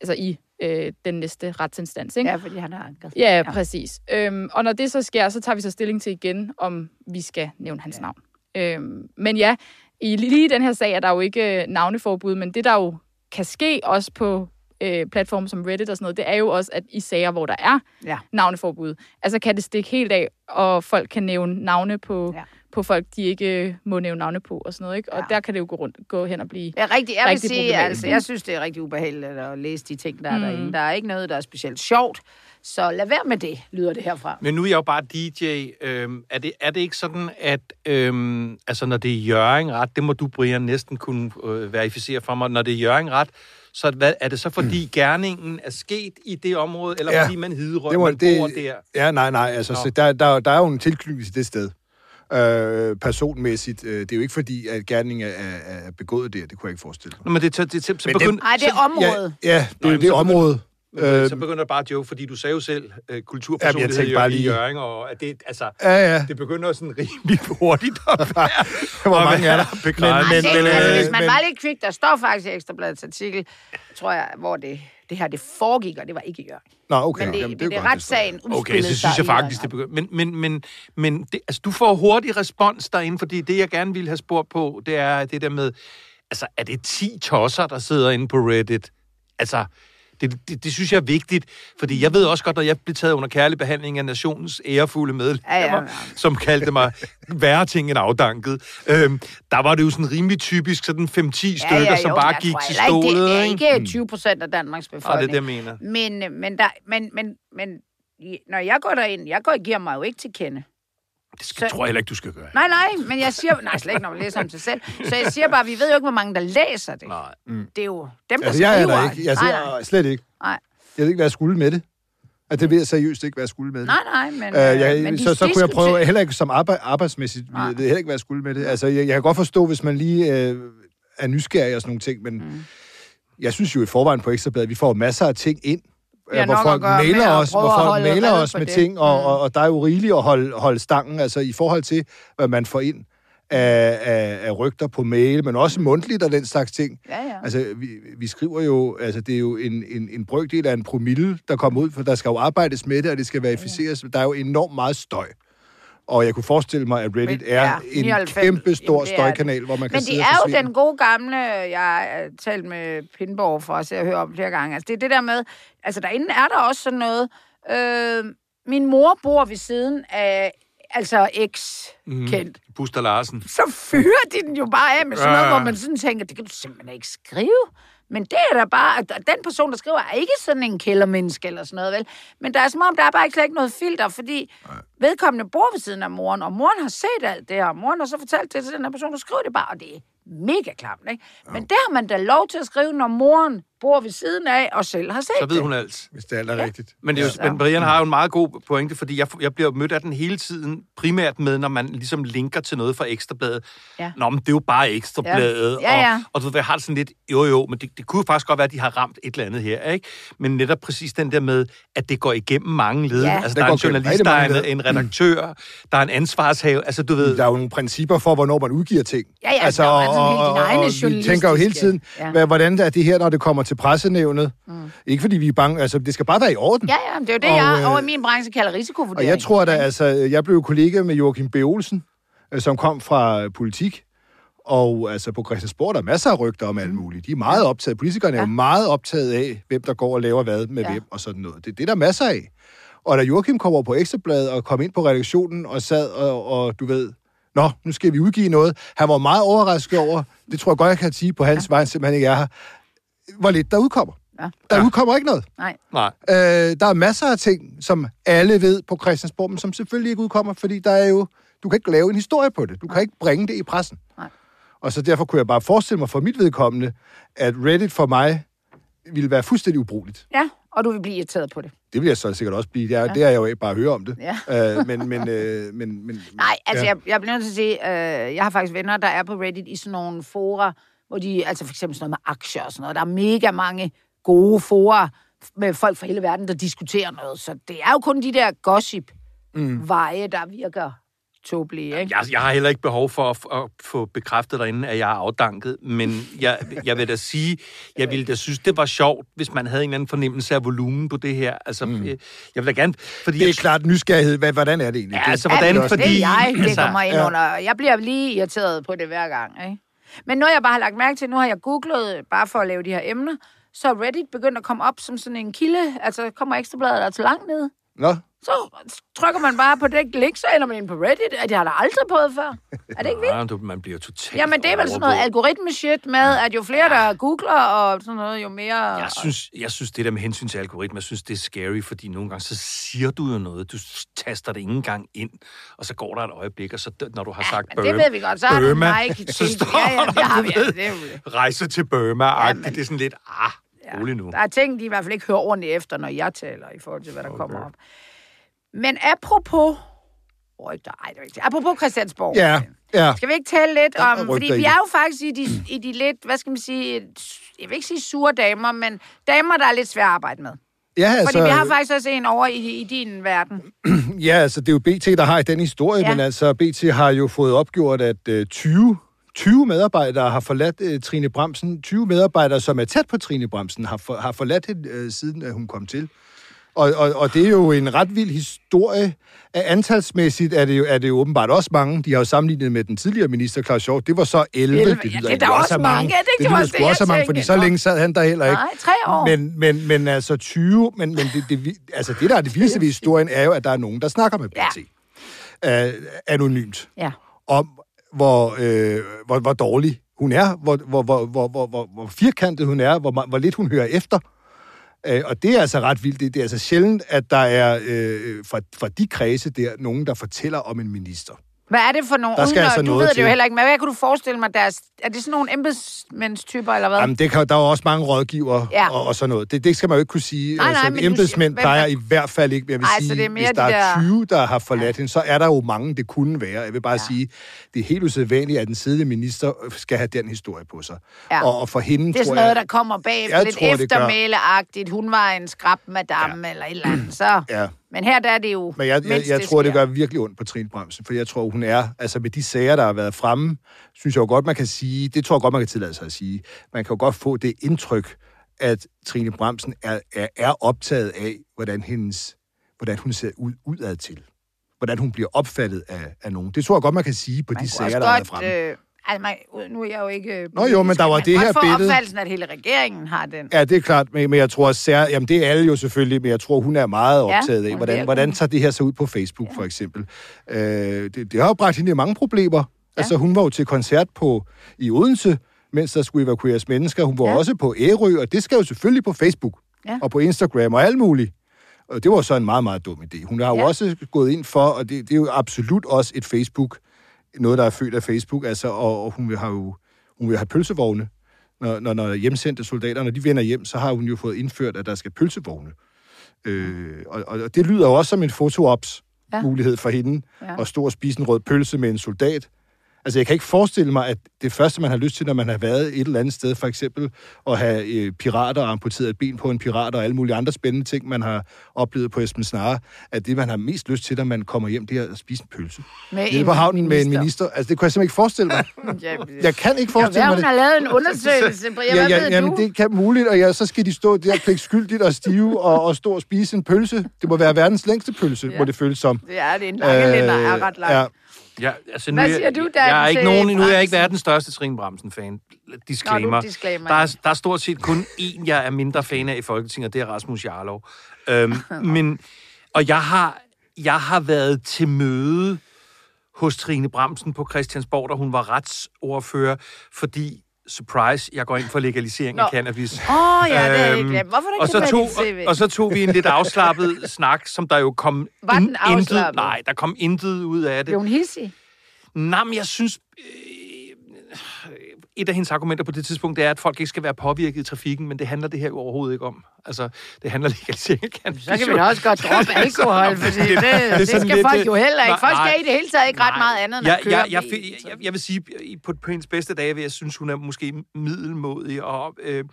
altså i øh, den næste retsinstans, ikke? Ja, fordi han har anket. Ja, ja. præcis. Øhm, og når det så sker, så tager vi så stilling til igen, om vi skal nævne hans ja. navn. Øhm, men ja, i lige den her sag er der jo ikke øh, navneforbud, men det der jo kan ske også på øh, platforme som Reddit og sådan noget, det er jo også, at i sager, hvor der er Ja. navneforbud, altså kan det stikke helt af, og folk kan nævne navne på, Ja. Ja. på folk, de ikke øh, må nævne navne på og sådan noget, ikke? Og Ja. der kan det jo gå, rundt, gå hen og blive... Er rigtig, jeg vil Rigtig sige, problematisk, altså, jeg synes, det er rigtig ubehageligt at læse de ting, der er Mm. derinde. Der er ikke noget, der er specielt sjovt. Så lad være med det, lyder det herfra. Men nu er jeg jo bare DJ. Øhm, er, det, er det ikke sådan, at øhm, altså, når det er Jørgen ret, det må du, Brian, næsten kunne øh, verificere for mig, når det er Jørgen ret, så hvad, er det så fordi gerningen er sket i det område, eller Ja. ja. fordi man hiderøg, Det må- man det- bor der? Ja, nej, nej. Altså, Nå. så der, der, der er jo en tilknytning til det sted. Øh, personmæssigt. Øh, det er jo ikke fordi, at gerningen er, er er begået der. Det kunne jeg ikke forestille mig. Nå, men det, det, det, så, Men det- begynd, Nej, det er området. Ja, ja det Nå, er jamen, det så område. øh, Øh, så begynder jeg bare at joke, fordi du sagde jo selv, øh, kulturpersonlighed jeg tænkte bare i lige- Jørgen, og at det, altså, ja, ja. det begynder sådan rimelig hurtigt at *laughs* være, Hvor mange er der? begravet. Men- Men, men, altså, hvis man men- var lidt kvik, der står faktisk i Ekstrabladets artikel, tror jeg, hvor det, det her det foregik, og det var ikke Jørgen. Nå, okay. Men det, Jamen, men det, er det står. retssagen Okay, så synes jeg faktisk, det begynder. Men, men, men, men det, altså, du får hurtig respons derinde, fordi det, jeg gerne ville have spurgt på, det er det der med, altså, er det 10 tosser, der sidder inde på Reddit? Altså, det, det, det synes jeg er vigtigt, fordi jeg ved også godt, når jeg blev taget under kærlig behandling af nationens ærefulde medlemmer, Ja, ja, ja. som kaldte mig værre ting end afdanket, øhm, der var det jo sådan rimelig typisk, sådan 5-10 stykker, som jo, bare jeg gik til stålet. Det, er ikke? ikke 20 procent af Danmarks Og det er befolkning. det, jeg mener. Men, øh, men, der, men, men, men når jeg går derind, jeg går, giver mig jo ikke til kende. Det skal, Så- tror jeg heller ikke, du skal gøre. Nej, nej, men jeg siger... Nej, slet ikke, når man læser om sig selv. Så jeg siger bare, vi ved jo ikke, hvor mange, der læser det. Nej. Det er jo dem, der Altså, jeg er skriver. der ikke. Jeg nej, siger nej, slet ikke. nej. Jeg ved ikke, hvad jeg skulle med det. At det ved jeg seriøst ikke, hvad jeg skulle med det. nej, nej, men... Øh, jeg, men de- så, så kunne jeg prøve, heller ikke som arbejde, arbejdsmæssigt, Nej. jeg ved heller ikke, hvad jeg skulle med det. Altså, jeg, jeg kan godt forstå, hvis man lige øh, er nysgerrig og sådan nogle ting, men mm. jeg synes jo i forvejen på Ekstrabladet, vi får masser af ting ind, Øh, hvor folk mailer os, hvor folk mailer os med det. ting, og, Mm. og, og der er jo rigeligt at holde, holde stangen, altså i forhold til, hvad man får ind af, af, af rygter på mail, men også mundtligt og den slags ting. Ja, ja. Altså, vi, vi skriver jo, altså det er jo en, en, en brøkdel af en promille, der kommer ud, for der skal jo arbejdes med det, og det skal verificeres. Der er jo enormt meget støj. Og jeg kunne forestille mig, at Reddit Men, er ja, en 99. kæmpe stor Jamen, det støjkanal, hvor man kan Men sidde det og er jo den gode gamle, jeg har talt med Pindborg for jeg hører om flere gange. Altså, det er det der med, altså derinde er der også sådan noget. Øh, min mor bor ved siden af, altså eks-kendt. Mm. Buster Larsen. Så fyrer de den jo bare af med sådan noget, Ja. hvor man sådan tænker, det kan du simpelthen ikke skrive. Men det er da bare, at den person, der skriver, er ikke sådan en kældermenneske eller sådan noget, vel? Men der er som om, der er bare ikke slet ikke noget filter, fordi vedkommende bor ved siden af moren, og moren har set alt det her, og moren har så fortalt det til den her person, der skriver det bare, og det er mega klamt, ikke? Men det har man da lov til at skrive, når moren bor ved siden af og selv har set Så ved hun alt. Hvis det alt er ja. rigtigt. Men, det er jo, Ja. men Brian har jo en meget god pointe, fordi jeg, jeg bliver mødt af den hele tiden, primært med, når man ligesom linker til noget fra Ekstrabladet. Ja. Nå, men det er jo bare Ekstrabladet. Ja. Ja, ja. Og, og du ved, jeg har det sådan lidt, jo jo, men det, det kunne jo faktisk godt være, at de har ramt et eller andet her, ikke? Men netop præcis den der med, at det går igennem mange led. Ja. Altså, Det der er en journalist, der er en, en redaktør, der er en ansvarshave. Altså, du ved... Der er jo nogle principper for, hvornår man udgiver ting. Ja, ja, der er jo altså helt dine egne vi tænker jo hele tiden, ja. hvordan er det her, når det kommer til pressenævnet. Mm. Ikke fordi vi er bange, altså det skal bare være i orden. Ja, ja, det er jo det, Og, jeg øh, over i min branche kalder Og risikovurdering. jeg tror da, altså, jeg blev kollega med Joachim B. Olsen, øh, som kom fra politik. Og altså på Christiansborg, der er masser af rygter om alt muligt. De er meget optaget. Politikerne ja. er jo meget optaget af, hvem der går og laver hvad med ja. hvem og sådan noget. Det, det er der masser af. Og da Joachim kom over på Ekstrabladet og kom ind på redaktionen og sad og, og du ved, Nå, nu skal vi udgive noget. Han var meget overrasket over, det tror jeg godt, jeg kan sige på hans ja. vej, han simpelthen ikke er her, hvor lidt der udkommer. Ja. Der Ja. udkommer ikke noget. Nej. Nej. Øh, der er masser af ting, som alle ved på Christiansborg, men som selvfølgelig ikke udkommer, fordi der er jo, du kan ikke lave en historie på det. Du kan ikke bringe det i pressen. Nej. Og så derfor kunne jeg bare forestille mig for mit vedkommende, at Reddit for mig ville være fuldstændig ubrugeligt. Ja, og du vil blive irriteret på det. Det vil jeg så sikkert også blive. Det er, ja. det er jeg jo ikke bare at høre om det. Ja. Øh, men, men, øh, men, men, *laughs* Nej, altså ja. ja. jeg, jeg bliver nødt til at sige, øh, jeg har faktisk venner, der er på Reddit i sådan nogle fora, hvor de, altså for eksempel sådan noget med aktier og sådan noget, der er mega mange gode fora med folk fra hele verden, der diskuterer noget. Så det er jo kun de der gossip-veje, der virker tåbelige, ikke? Jeg, jeg har heller ikke behov for at, at få bekræftet derinde, at jeg er afdanket, men jeg, jeg vil da sige, jeg ville da synes, det var sjovt, hvis man havde en eller anden fornemmelse af volumen på det her. Altså, mm. jeg, jeg vil da gerne... Fordi det er jeg, klart nysgerrighed. Hvad, hvordan er det egentlig? Ja, Det- altså, det hvordan- ja, også- det er fordi- jeg, det altså, kommer ind under. Jeg bliver lige irriteret på det hver gang, ikke? Men noget, jeg bare har lagt mærke til, nu har jeg googlet, øh, bare for at lave de her emner, så Reddit begyndt at komme op som sådan en kilde, altså kommer ekstrabladet der altså til langt ned. Nå, så trykker man bare på det link, så ender man ind på Reddit. at Det har der aldrig prøvet før. Er det ikke vildt? Nej, du- man bliver totalt Jamen, det er vel sådan noget algoritme-shit med, at jo flere, der googler og sådan noget, jo mere... Jeg synes, jeg synes, det der med hensyn til algoritmer, jeg synes, det er scary, fordi nogle gange, så siger du jo noget, du taster det ikke engang ind, og så går der et øjeblik, og så når du har sagt men det ved vi godt. Så du Burma, Nike *laughs* så til. står Ja, ja, det har vi. Ja, ved, det er jo rejse til Burma, ja, Ja, men... det er sådan lidt, ah, rolig nu. Der er ting, de i hvert fald ikke hører ordentligt efter, når jeg taler, i forhold til, hvad der okay. kommer op. Men apropos... Rygter, ej, det er ikke Apropos Christiansborg. ja, ja. Skal vi ikke tale lidt om... rygter Fordi vi er jo faktisk i de, i de lidt, hvad skal man sige... Jeg vil ikke sige sure damer, men damer, der er lidt svære at arbejde med. Ja, altså, Fordi vi har faktisk også en over i, i din verden. *clears throat* Ja, altså det er jo BT, der har den historie, Ja. ja. men altså BT har jo fået opgjort, at øh, 20, 20 medarbejdere har forladt øh, Trine Bremsen. 20 medarbejdere, som er tæt på Trine Bremsen, har, for, har forladt hende, øh, siden at hun kom til. Og, og, og det er jo en ret vild historie. Antalsmæssigt er det, jo, er det jo åbenbart også mange. De har jo sammenlignet med den tidligere minister, Claus Hjort. Det var så 11. 11. Det Ja, lyder det er også mange. Ja, det- det det var lyder også sgu også mange, fordi så længe sad han der heller ikke. Nej, tre år. Men, men, men altså 20... Men, men det, det, altså det, der er det vildeste ved historien, er jo, at der er nogen, der snakker med BT. Ja. Uh, anonymt. Ja. Om, hvor, øh, hvor, hvor dårlig hun er, hvor, hvor, hvor, hvor, hvor, hvor, firkantet hun er, hvor, hvor lidt hun hører efter. Øh, og det er altså ret vildt. Det, det er altså sjældent, at der er øh, fra, fra de kredse der nogen, der fortæller om en minister. Hvad er det for nogle... Der skal uden altså du noget ved det jo til. heller ikke, men hvad kan du forestille mig, deres... Er det sådan nogle embedsmændstyper, eller hvad? Jamen, det kan, der er jo også mange rådgivere Ja. og, og sådan noget. Det, det skal man jo ikke kunne sige. Nej, nej, altså, embedsmænd siger- plejer er- i hvert fald ikke. Jeg vil Ej, sige, det er mere hvis de der er der- 20, der har forladt hende, så er der jo mange, det kunne være. Jeg vil bare Ja. sige, det er helt usædvanligt, at den siddende minister skal have den historie på sig. Ja. Og, og for hende, Det er sådan noget, jeg... der kommer Jeg lidt eftermæleagtigt. Hun var en skrab madame, ja. eller et eller andet. Så. Ja. Men her der er det jo... Men jeg, jeg, jeg tror, det sker. gør virkelig ondt på Trine Bremsen, for jeg tror, hun er, altså med de sager, der har været fremme, synes jeg jo godt, man kan sige, det tror jeg godt, man kan tillade sig at sige, man kan jo godt få det indtryk, at Trine Bremsen er, er, er optaget af, hvordan, hendes, hvordan hun ser ud udad til. Hvordan hun bliver opfattet af, af nogen. Det tror jeg godt, man kan sige på Man de sager, der har været fremme. øh, altså, man, nu er jeg jo ikke... øh, Nå jo, men der var det her billede- opfattelsen, at hele regeringen har den. Ja, det er klart, men, men jeg tror sær, jamen det er alle jo selvfølgelig, men jeg tror, hun er meget Ja, optaget af, hun hvordan, hvordan tager det her så ud på Facebook, ja. for eksempel. Øh, det, det har jo bragt hende i mange problemer. Ja. Altså, hun var jo til koncert på i Odense, mens der skulle evakueres mennesker. Hun var Ja. ja. også på Ærø, og det skal jo selvfølgelig på Facebook Ja. og på Instagram og alt muligt. Og det var så en meget, meget dum idé. Hun har jo Ja. også gået ind for, og det, det er jo absolut også et Facebook, noget, der er født af Facebook, altså, og, og hun vil have jo hun vil have pølsevogne, når, når, når hjemsendte soldater, når de vender hjem, så har hun jo fået indført, at der skal pølsevogne. Øh, og, og det lyder jo også som en fotoops Ja. mulighed for hende, Ja. at stå og spise en rød pølse med en soldat. Altså, jeg kan ikke forestille mig, at det første, man har lyst til, når man har været et eller andet sted, for eksempel at have øh, pirater og amputeret et ben på en pirat og alle mulige andre spændende ting, man har oplevet på Esben Snare, at det, man har mest lyst til, når man kommer hjem, det er at spise en pølse. Med Nede på havnen med en minister. Altså, det kunne jeg simpelthen ikke forestille mig. *laughs* Jeg kan ikke forestille mig hun det. har lavet en undersøgelse, Brian. Ja, Hvad ja, ved jamen, det kan muligt, og ja, så skal de stå der pligtskyldigt og stive og, og stå og spise en pølse. Det må være verdens længste pølse, ja. Ja. må det føles som. Det er. En lange øh, er ret lang. ja. Ja, altså, Hvad nu er- siger du, Dan, jeg er ikke nogen, Nu er jeg ikke verdens største Trine Bremsen-fan. Disclaimer. Nå, du disclaimer, der, er, der er stort set kun én, jeg er mindre fan af i Folketinget, og det er Rasmus Jarlov. Øhm, *laughs* men, og jeg har, jeg har været til møde hos Trine Bremsen på Christiansborg, da hun var retsordfører, fordi surprise, jeg går ind for legalisering af Nå. cannabis. Åh, oh, ja, det er jeg Øhm, glemt. Hvorfor og så, ikke tog, CV? og så tog vi en lidt afslappet *laughs* snak, som der jo kom Var den in- intet, afslappet? nej, der kom intet ud af det. Blev hun hissig? Nej, men jeg synes... Et af hendes argumenter på det tidspunkt, det er, at folk ikke skal være påvirket i trafikken, men det handler det her jo overhovedet ikke om. Altså, det handler legalisering af cannabis. Så kan vi da også godt droppe *laughs* alkohol, for det, det, det, det skal lidt, folk øh, jo heller ikke. Folk skal i det hele taget ikke ret Nej. meget andet end jeg, at køre jeg, jeg, jeg, jeg, jeg vil sige, på, på hendes bedste dage, vil jeg synes, hun er måske middelmodig, og øh,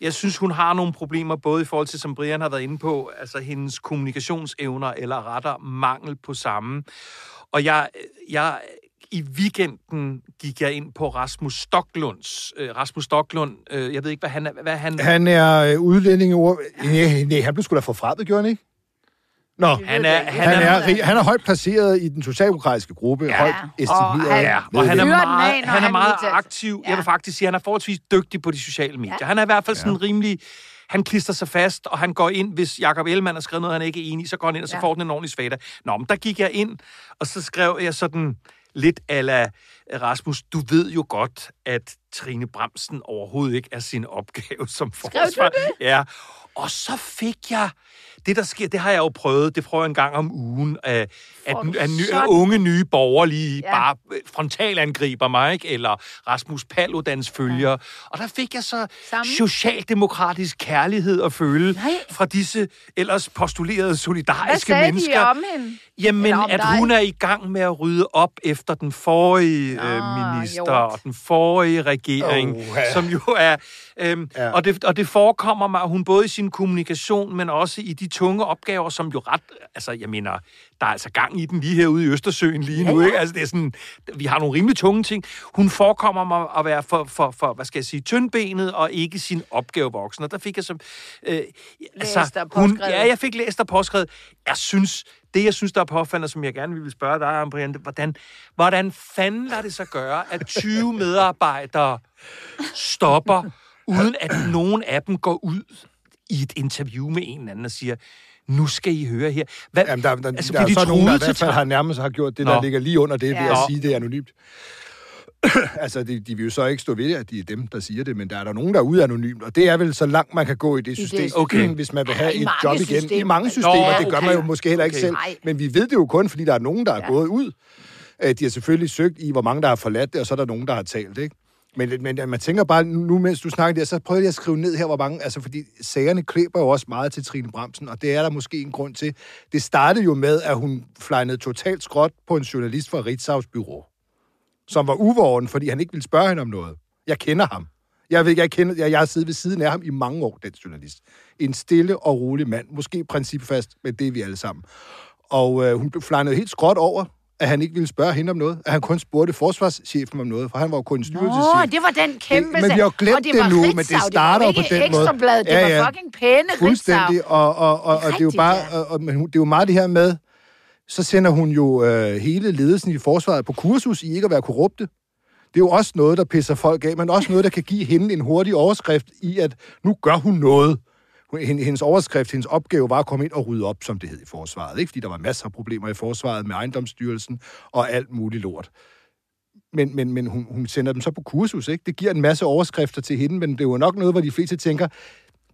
jeg synes, hun har nogle problemer, både i forhold til, som Brian har været inde på, altså hendes kommunikationsevner, eller retter mangel på samme. Og jeg, jeg i weekenden gik jeg ind på Rasmus Stocklunds. Øh, Rasmus Stocklund, øh, jeg ved ikke, hvad han er. Hvad han, Han er øh, udlænding over... Nej, nej, han blev sgu da forfremmet, gjorde han ikke? Nå, han er, han han er, er, han er højt placeret i den socialdemokratiske gruppe, Ja, højt og estimeret. han- Ja, og han er af, meget, når han er meget aktiv. Ja. Jeg vil faktisk sige, at han er forholdsvis dygtig på de sociale medier. Ja. Han er i hvert fald sådan rimelig... Han klister sig fast, og han går ind, hvis Jakob Ellemann har skrevet noget, han ikke er enig i, så går han ind, og så Ja. får den en ordentlig svada. Nå, men der gik jeg ind, og så skrev jeg sådan lidt ala Rasmus, du ved jo godt, at Trine Bremsen overhovedet ikke er sin opgave som forsvar. Ja, og så fik jeg... Det, der sker, det har jeg jo prøvet. Det prøver jeg en gang om ugen, at, at, at, ny, at unge nye borgere lige Ja. ja. bare øh, frontalangriber mig, ikke? Eller Rasmus Paludans følger. Ja. Og der fik jeg så Samme. socialdemokratisk kærlighed at føle Nej. fra disse ellers postulerede Hvad solidariske sagde mennesker. de om hende? Jamen, Eller om at dig? hun er i gang med at rydde op efter den forrige Nå, øh, minister hjort. og den forrige regering, Oha. som jo er... Øhm, Ja. ja. og, det, og det forekommer mig, at hun både i sin kommunikation, men også i de tunge opgaver, som jo ret... Altså, jeg mener, der er altså gang i den lige herude i Østersøen lige nu, ikke? Altså, det er sådan... Vi har nogle rimelig tunge ting. Hun forekommer mig at være for, for, for hvad skal jeg sige, tyndbenet og ikke sin opgavevoksen. Og der fik jeg så... Øh, Læst og hun, ja, jeg fik læst og påskrevet. Jeg synes, det jeg synes, der er påfaldende, som jeg gerne vil spørge dig om, Brian, hvordan, hvordan fanden lader det sig gøre, at 20 *laughs* medarbejdere stopper, uden at nogen af dem går ud i et interview med en eller anden og siger, nu skal I høre her. Hvad, Jamen, der, der, altså, der bliver er de så nogen, der i hvert fald har nærmest har gjort det, Nå. der ligger lige under det, ved Ja. at Nå. sige det anonymt. *clears throat* altså, de, de vil jo så ikke stå ved at de er dem, der siger det, men der er der nogen, der er ude anonymt, og det er vel så langt, man kan gå i det system, det- Okay. hvis man vil have et job igen. systemer. I mange Nå, systemer, det gør okay. man jo måske heller ikke Okay. selv, men vi ved det jo kun, fordi der er nogen, der er Ja. gået ud. De har selvfølgelig søgt i, hvor mange der har forladt det, og så er der nogen, der har talt, ikke? Men, men man tænker bare, nu mens du snakker der, så prøvede jeg at skrive ned her, hvor mange, altså fordi sagerne klæber jo også meget til Trine Bramsen, og det er der måske en grund til. Det startede jo med, at hun flejnede totalt skråt på en journalist fra Ritzau's bureau, som var uvåren, fordi han ikke ville spørge hende om noget. Jeg kender ham. Jeg, ved, jeg, kender, jeg, jeg har siddet ved siden af ham i mange år, den journalist. En stille og rolig mand, måske principfast, men det er vi alle sammen. Og øh, hun blev flejnet helt skråt over, at han ikke ville spørge hende om noget, at han kun spurgte forsvarschefen om noget, for han var jo kun en styrelseschef. Åh, det var den kæmpe men vi har glemt Og det var nu, Ritzau. men det starter var på den måde. Ekstrabladet, det Ja, var ja. fucking pæne Ritzau. Fuldstændig, og, og, og, og det er jo bare, og, og, men det er jo meget det her med, så sender hun jo øh, hele ledelsen i forsvaret på kursus i ikke at være korrupte. Det er jo også noget, der pisser folk af, men også noget, der kan give hende en hurtig overskrift i, at nu gør hun noget. Hendes overskrift, hendes opgave var at komme ind og rydde op, som det hed i forsvaret. Ikke? Fordi der var masser af problemer i forsvaret med ejendomsstyrelsen og alt muligt lort. Men, men, men hun, hun sender dem så på kursus, ikke? Det giver en masse overskrifter til hende, men det er jo nok noget, hvor de fleste tænker,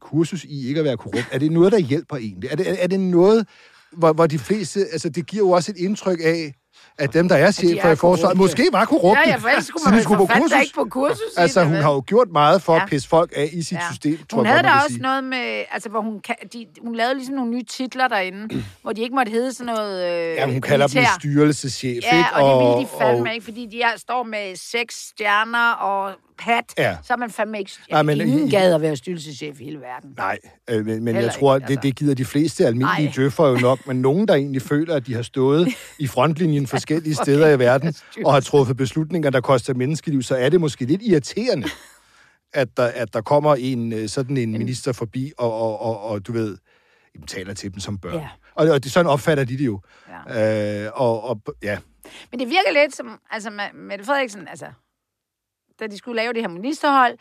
kursus i ikke at være korrupt, er det noget, der hjælper egentlig? Er det, er, er det noget, hvor, hvor de fleste, altså det giver jo også et indtryk af, at dem, der er chefer er i forsvaret, måske var korrupte. Ja, ja, for ellers skulle man vel skulle på kursus. ikke på kursus. Altså, hun har jo gjort meget for at pisse folk af i sit Ja. system, tror Hun jeg havde da også sige. noget med, altså hvor hun, de, hun lavede ligesom nogle nye titler derinde, *clears throat* hvor de ikke måtte hedde sådan noget øh, Ja, hun kalder dem militær. styrelseschef, Ja, ikke? og det ville de og- fandme ikke, fordi de er, står med seks stjerner og pat, Ja. så er man fandme ikke... Nej, Ja, men men, ingen i- gad at være styrelseschef i hele verden. Nej, øh, men, men jeg tror, ikke, det, altså. det gider de fleste almindelige Nej. djøffer jo nok, men nogen, der egentlig føler, at de har stået i frontlinjen *laughs* forskellige steder i verden, og har truffet beslutninger, der koster menneskeliv, så er det måske lidt irriterende, *laughs* at der, at der kommer en øh, sådan en minister forbi, og, og, og, og du ved, taler til dem som børn. Ja. Og, og det, sådan opfatter de det jo. Ja. Øh, og, og, ja. Men det virker lidt som, altså Mette Frederiksen, altså, da de skulle lave det her ministerhold,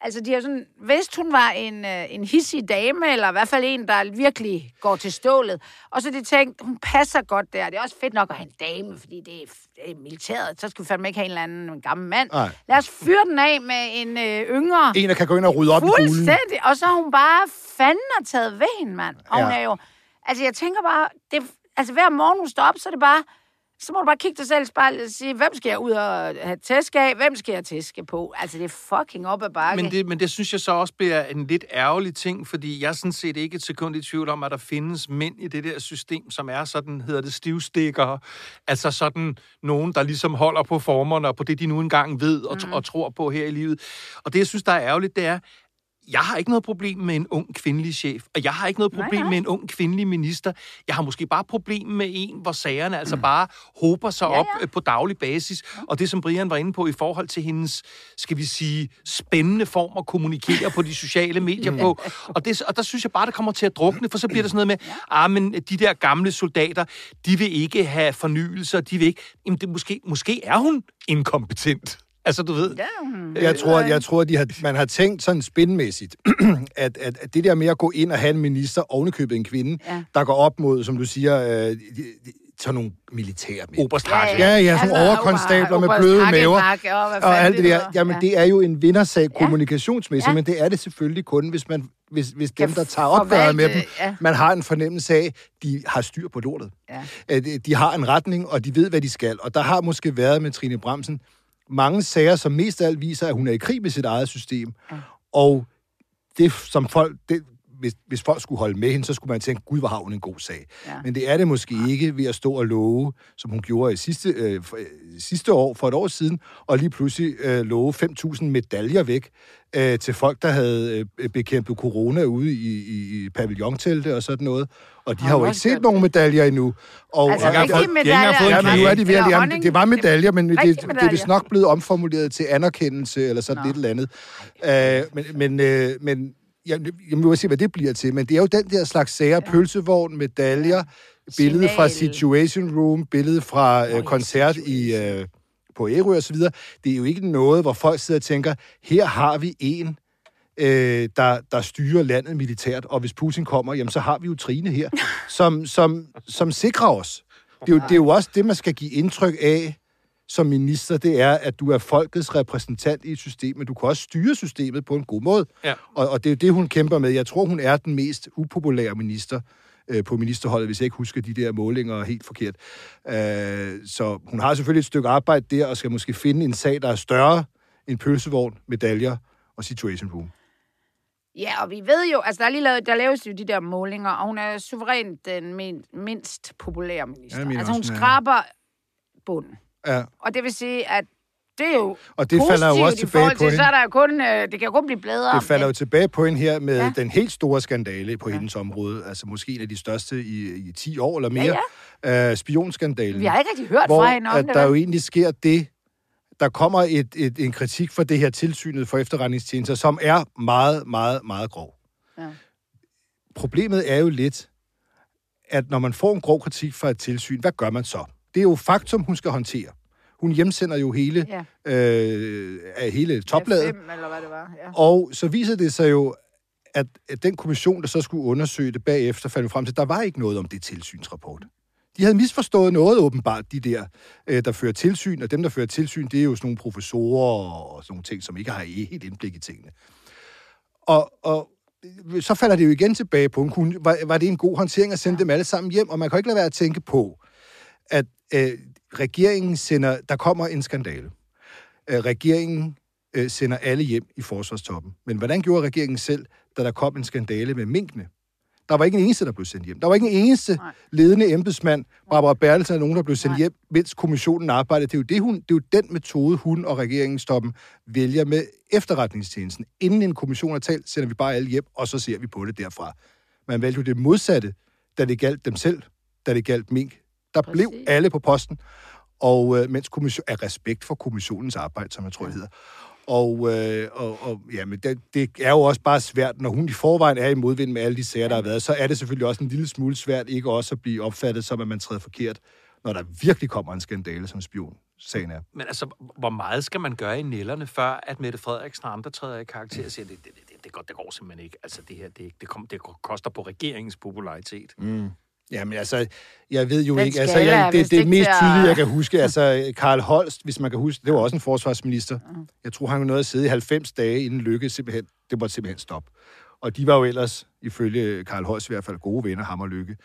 altså de har sådan, hvis hun var en, øh, en hissig dame, eller i hvert fald en, der virkelig går til stålet, og så de tænkt, hun passer godt der, det er også fedt nok at have en dame, fordi det er, det er militæret, så skal vi fandme ikke have en eller anden en gammel mand. Nej. Lad os fyre den af med en øh, yngre, En, der kan gå ind og rydde op i bulen. Fuldstændig. Og så har hun bare fanden taget ved hende, mand. Og ja. hun er jo... Altså, jeg tænker bare... Det, altså, hver morgen hun står op, så er det bare... Så må du bare kigge dig selv i spejlet og sige, hvem skal jeg ud og have tæsk af? Hvem skal jeg tæske på? Altså, det er fucking op ad bakke. Men det, men det synes jeg så også bliver en lidt ærgerlig ting, fordi jeg er sådan set ikke et sekund i tvivl om, at der findes mænd i det der system, som er sådan, hedder det, stivstikkere. Altså sådan nogen, der ligesom holder på formerne og på det, de nu engang ved og, mm. og tror på her i livet. Og det, jeg synes, der er ærgerligt, det er, jeg har ikke noget problem med en ung kvindelig chef, og jeg har ikke noget problem Nej, nej. med en ung kvindelig minister. Jeg har måske bare problem med en, hvor sagerne altså bare hober sig Ja, op øh, på daglig basis. Og det, som Brian var inde på i forhold til hendes, skal vi sige, spændende form at kommunikere på de sociale medier på. Og, det, og der synes jeg bare, det kommer til at drukne, for så bliver det sådan noget med, ah, men de der gamle soldater, de vil ikke have fornyelser, de vil ikke... Jamen, det, måske, måske er hun inkompetent. Altså, du ved... Ja, hun- Jeg tror, jeg tror de har, man har tænkt sådan spændmæssigt, *clears throat* at, at, at det der med at gå ind og have en minister ovenikøbet en kvinde, Ja. ja. der går op mod, som du siger, øh, de, de, sådan nogle militære mænd. Oberst Ja. Ja, ja, sådan overkonstabler med bløde maver. Og alt det der. Jamen, det er jo en vindersag kommunikationsmæssigt, Ja. men det er det selvfølgelig kun, hvis, man, hvis, hvis dem, der tager opgøret med dem, ja. man har en fornemmelse af, de har styr på lortet. Ja. At, øh, De har en retning, og de ved, hvad de skal. Og der har måske været med Trine Bramsen mange sager, som mest af alt viser, at hun er i krig med sit eget system. Ja. Og det, som folk... Det, hvis, hvis folk skulle holde med hende, så skulle man tænke, gud, hvor har hun en god sag. Ja. Men det er det måske ikke ved at stå og love, som hun gjorde i sidste, øh, for, øh, sidste år, for et år siden, og lige pludselig øh, love 5.000 medaljer væk øh, til folk, der havde øh, bekæmpet corona ude i, i, i pavillontelte og sådan noget. Og de Har har jo ikke set gjort nogen det? medaljer endnu. Og, Altså, og, rigtige engang medaljer. Ja, men nu er de ved, at jamen, det var medaljer, men det, det, det er vist nok blevet omformuleret til anerkendelse, eller sådan Nå. lidt eller andet. Uh, men, men, øh, men jeg, jeg må se, hvad det bliver til. Men det er jo den der slags sager, ja. pølsevogn, medaljer, billede fra. Situation Room, billede fra øh, koncert i, øh, på Ærø og så videre. Det er jo ikke noget, hvor folk sidder og tænker, her har vi en, øh, der, der styrer landet militært, og hvis Putin kommer, jamen så har vi jo Trine her, *laughs* som, som, som sikrer os. Det er, jo, det er jo også det, man skal give indtryk af som minister, det er, at du er folkets repræsentant i et system, men du kan også styre systemet på en god måde. Ja. Og, og det er jo det, hun kæmper med. Jeg tror, hun er den mest upopulære minister øh, på ministerholdet, hvis jeg ikke husker de der målinger helt forkert. Øh, så hun har selvfølgelig et stykke arbejde der, og skal måske finde en sag, der er større end pølsevogn, medaljer og situation room. Ja, og vi ved jo, altså der, er lige lavet, der laves jo de der målinger, og hun er suverænt den min, mindst populære minister. Ja, altså hun er. skraber bunden. Ja. Og det vil sige, at det er jo Og det falder jo også tilbage forhold på til, hende. så er der jo kun, øh, det kan jo kun blive bedre. Det falder jo men- tilbage på hende her med Ja. den helt store skandale på Ja. hendes område. Altså måske en af de største i, i 10 år eller mere. Ja, ja. spionskandalen. Vi har ikke rigtig hørt hvor fra hende om at det. der jo egentlig sker det, der kommer et, et, en kritik for det her tilsynet for efterretningstjenester, som er meget, meget, meget grov. Ja. Problemet er jo lidt, at når man får en grov kritik fra et tilsyn, hvad gør man så? Det er jo faktum, hun skal håndtere. Hun hjemsender jo hele, Ja. øh, af hele topladet. Fem, eller hvad det var. Ja. Og så viser det sig jo, at, at den kommission, der så skulle undersøge det bagefter, fandt frem til, at der var ikke noget om det tilsynsrapport. De havde misforstået noget åbenbart, de der, øh, der fører tilsyn, og dem, der fører tilsyn, det er jo sådan nogle professorer og sådan nogle ting, som ikke har helt indblik i tingene. Og, og så falder det jo igen tilbage på, hun var, var det en god håndtering at sende dem alle sammen hjem, og man kan ikke lade være at tænke på, at øh, regeringen sender, der kommer en skandale. Øh, regeringen øh, sender alle hjem i forsvarstoppen. Men hvordan gjorde regeringen selv, da der kom en skandale med minkene? Der var ikke en eneste, der blev sendt hjem. Der var ikke en eneste Nej. ledende embedsmand, Barbara Bertelsen, eller nogen, der blev sendt Nej. hjem, mens kommissionen arbejdede. Det er, jo det, hun, det er jo den metode, hun og regeringstoppen vælger med efterretningstjenesten. Inden en kommission er talt, sender vi bare alle hjem, og så ser vi på det derfra. Man valgte jo det modsatte, da det galt dem selv, da det galt mink. Der Præcis. blev alle på posten, og øh, mens kommission, af respekt for kommissionens arbejde, som jeg tror, det hedder. Og, øh, og, og jamen, det, det er jo også bare svært, når hun i forvejen er i modvind med alle de sager, der har været, så er det selvfølgelig også en lille smule svært ikke også at blive opfattet som, at man træder forkert, når der virkelig kommer en skandale som spion. Sagen er. Men altså, hvor meget skal man gøre i nælderne, før at Mette Frederiksen og andre træder i karakter og siger, det, det, det, det, går, det går simpelthen ikke. Altså, det her, det, det, kom, det koster på regeringens popularitet. Mm. Jamen altså, jeg ved jo Den ikke, altså, er jeg, det, det ikke mest tydelige, jeg kan huske, altså Karl Holst, hvis man kan huske, det var også en forsvarsminister. Jeg tror, han var nået at sidde i 90 dage, inden Lykke simpelthen, det måtte simpelthen stoppe. Og de var jo ellers, ifølge Karl Holst i hvert fald, gode venner, ham og Lykke.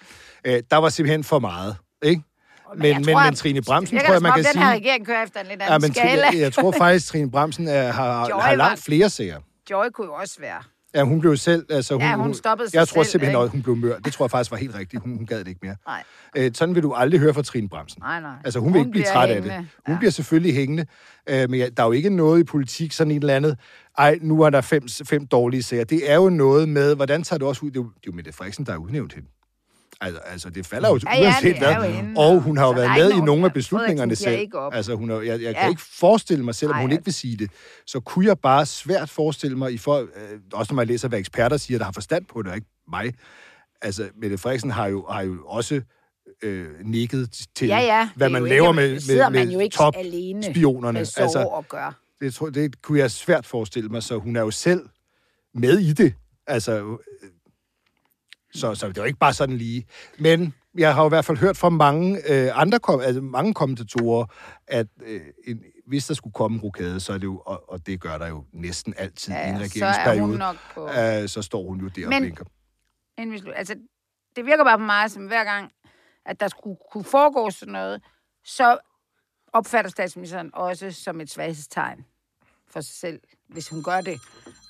Øh, der var simpelthen for meget, ikke? Men, men, tror, men, at- Trine Bramsen, Jeg tror jeg, man som om kan den her sige... regering kører efter en lidt Ja, anden men skala. jeg, jeg tror faktisk, Trine Bramsen er, har, *laughs* Joy har var- langt flere sager. Joy kunne jo også være. Ja, hun blev selv... Altså, hun, Ja, hun stoppede sig Jeg tror selv, simpelthen, at hun blev mør. Det tror jeg faktisk var helt rigtigt. Hun, hun gad det ikke mere. Nej, Øh, sådan vil du aldrig høre fra Trine Bramsen. nej, nej. Altså, hun vil ikke blive træt af hængende. det. Hun ja. bliver selvfølgelig hængende. Øh, men der er jo ikke noget i politik, sådan en eller andet, ej, nu er der fem, fem dårlige sager. Det er jo noget med, hvordan tager det også ud? Det er jo, det er jo Mette Frederiksen, der er udnævnt hende. Altså, altså det falder jo Ja, ja, uanset det er hvad. Og hun har jo så været med i nogle af beslutningerne selv. Altså, hun er, jeg, jeg Ja. kan ikke forestille mig, selvom Ej, hun ikke vil sige det, så kunne jeg bare svært forestille mig, i for, øh, også når man læser, hvad eksperter siger, der har forstand på det, og ikke mig. Altså, Mette Frederiksen har jo, har jo også øh, nikket til, Ja, ja. hvad man laver ikke, med, med, med med sorg Altså, det, tror, det kunne jeg svært forestille mig, så hun er jo selv med i det. Altså, så, så det er jo ikke bare sådan lige. Men jeg har jo i hvert fald hørt fra mange øh, andre kom, altså mange kommentatorer, at øh, en, hvis der skulle komme en rokade, så er det jo, og, og det gør der jo næsten altid Ja, i en så er regeringsperiode, nok på... øh, så står hun jo der Men- og blinker. Inden vi altså, det virker bare på mig, som hver gang, at der skulle kunne foregå sådan noget, så opfatter statsministeren også som et svaghedstegn for sig selv, hvis hun gør det.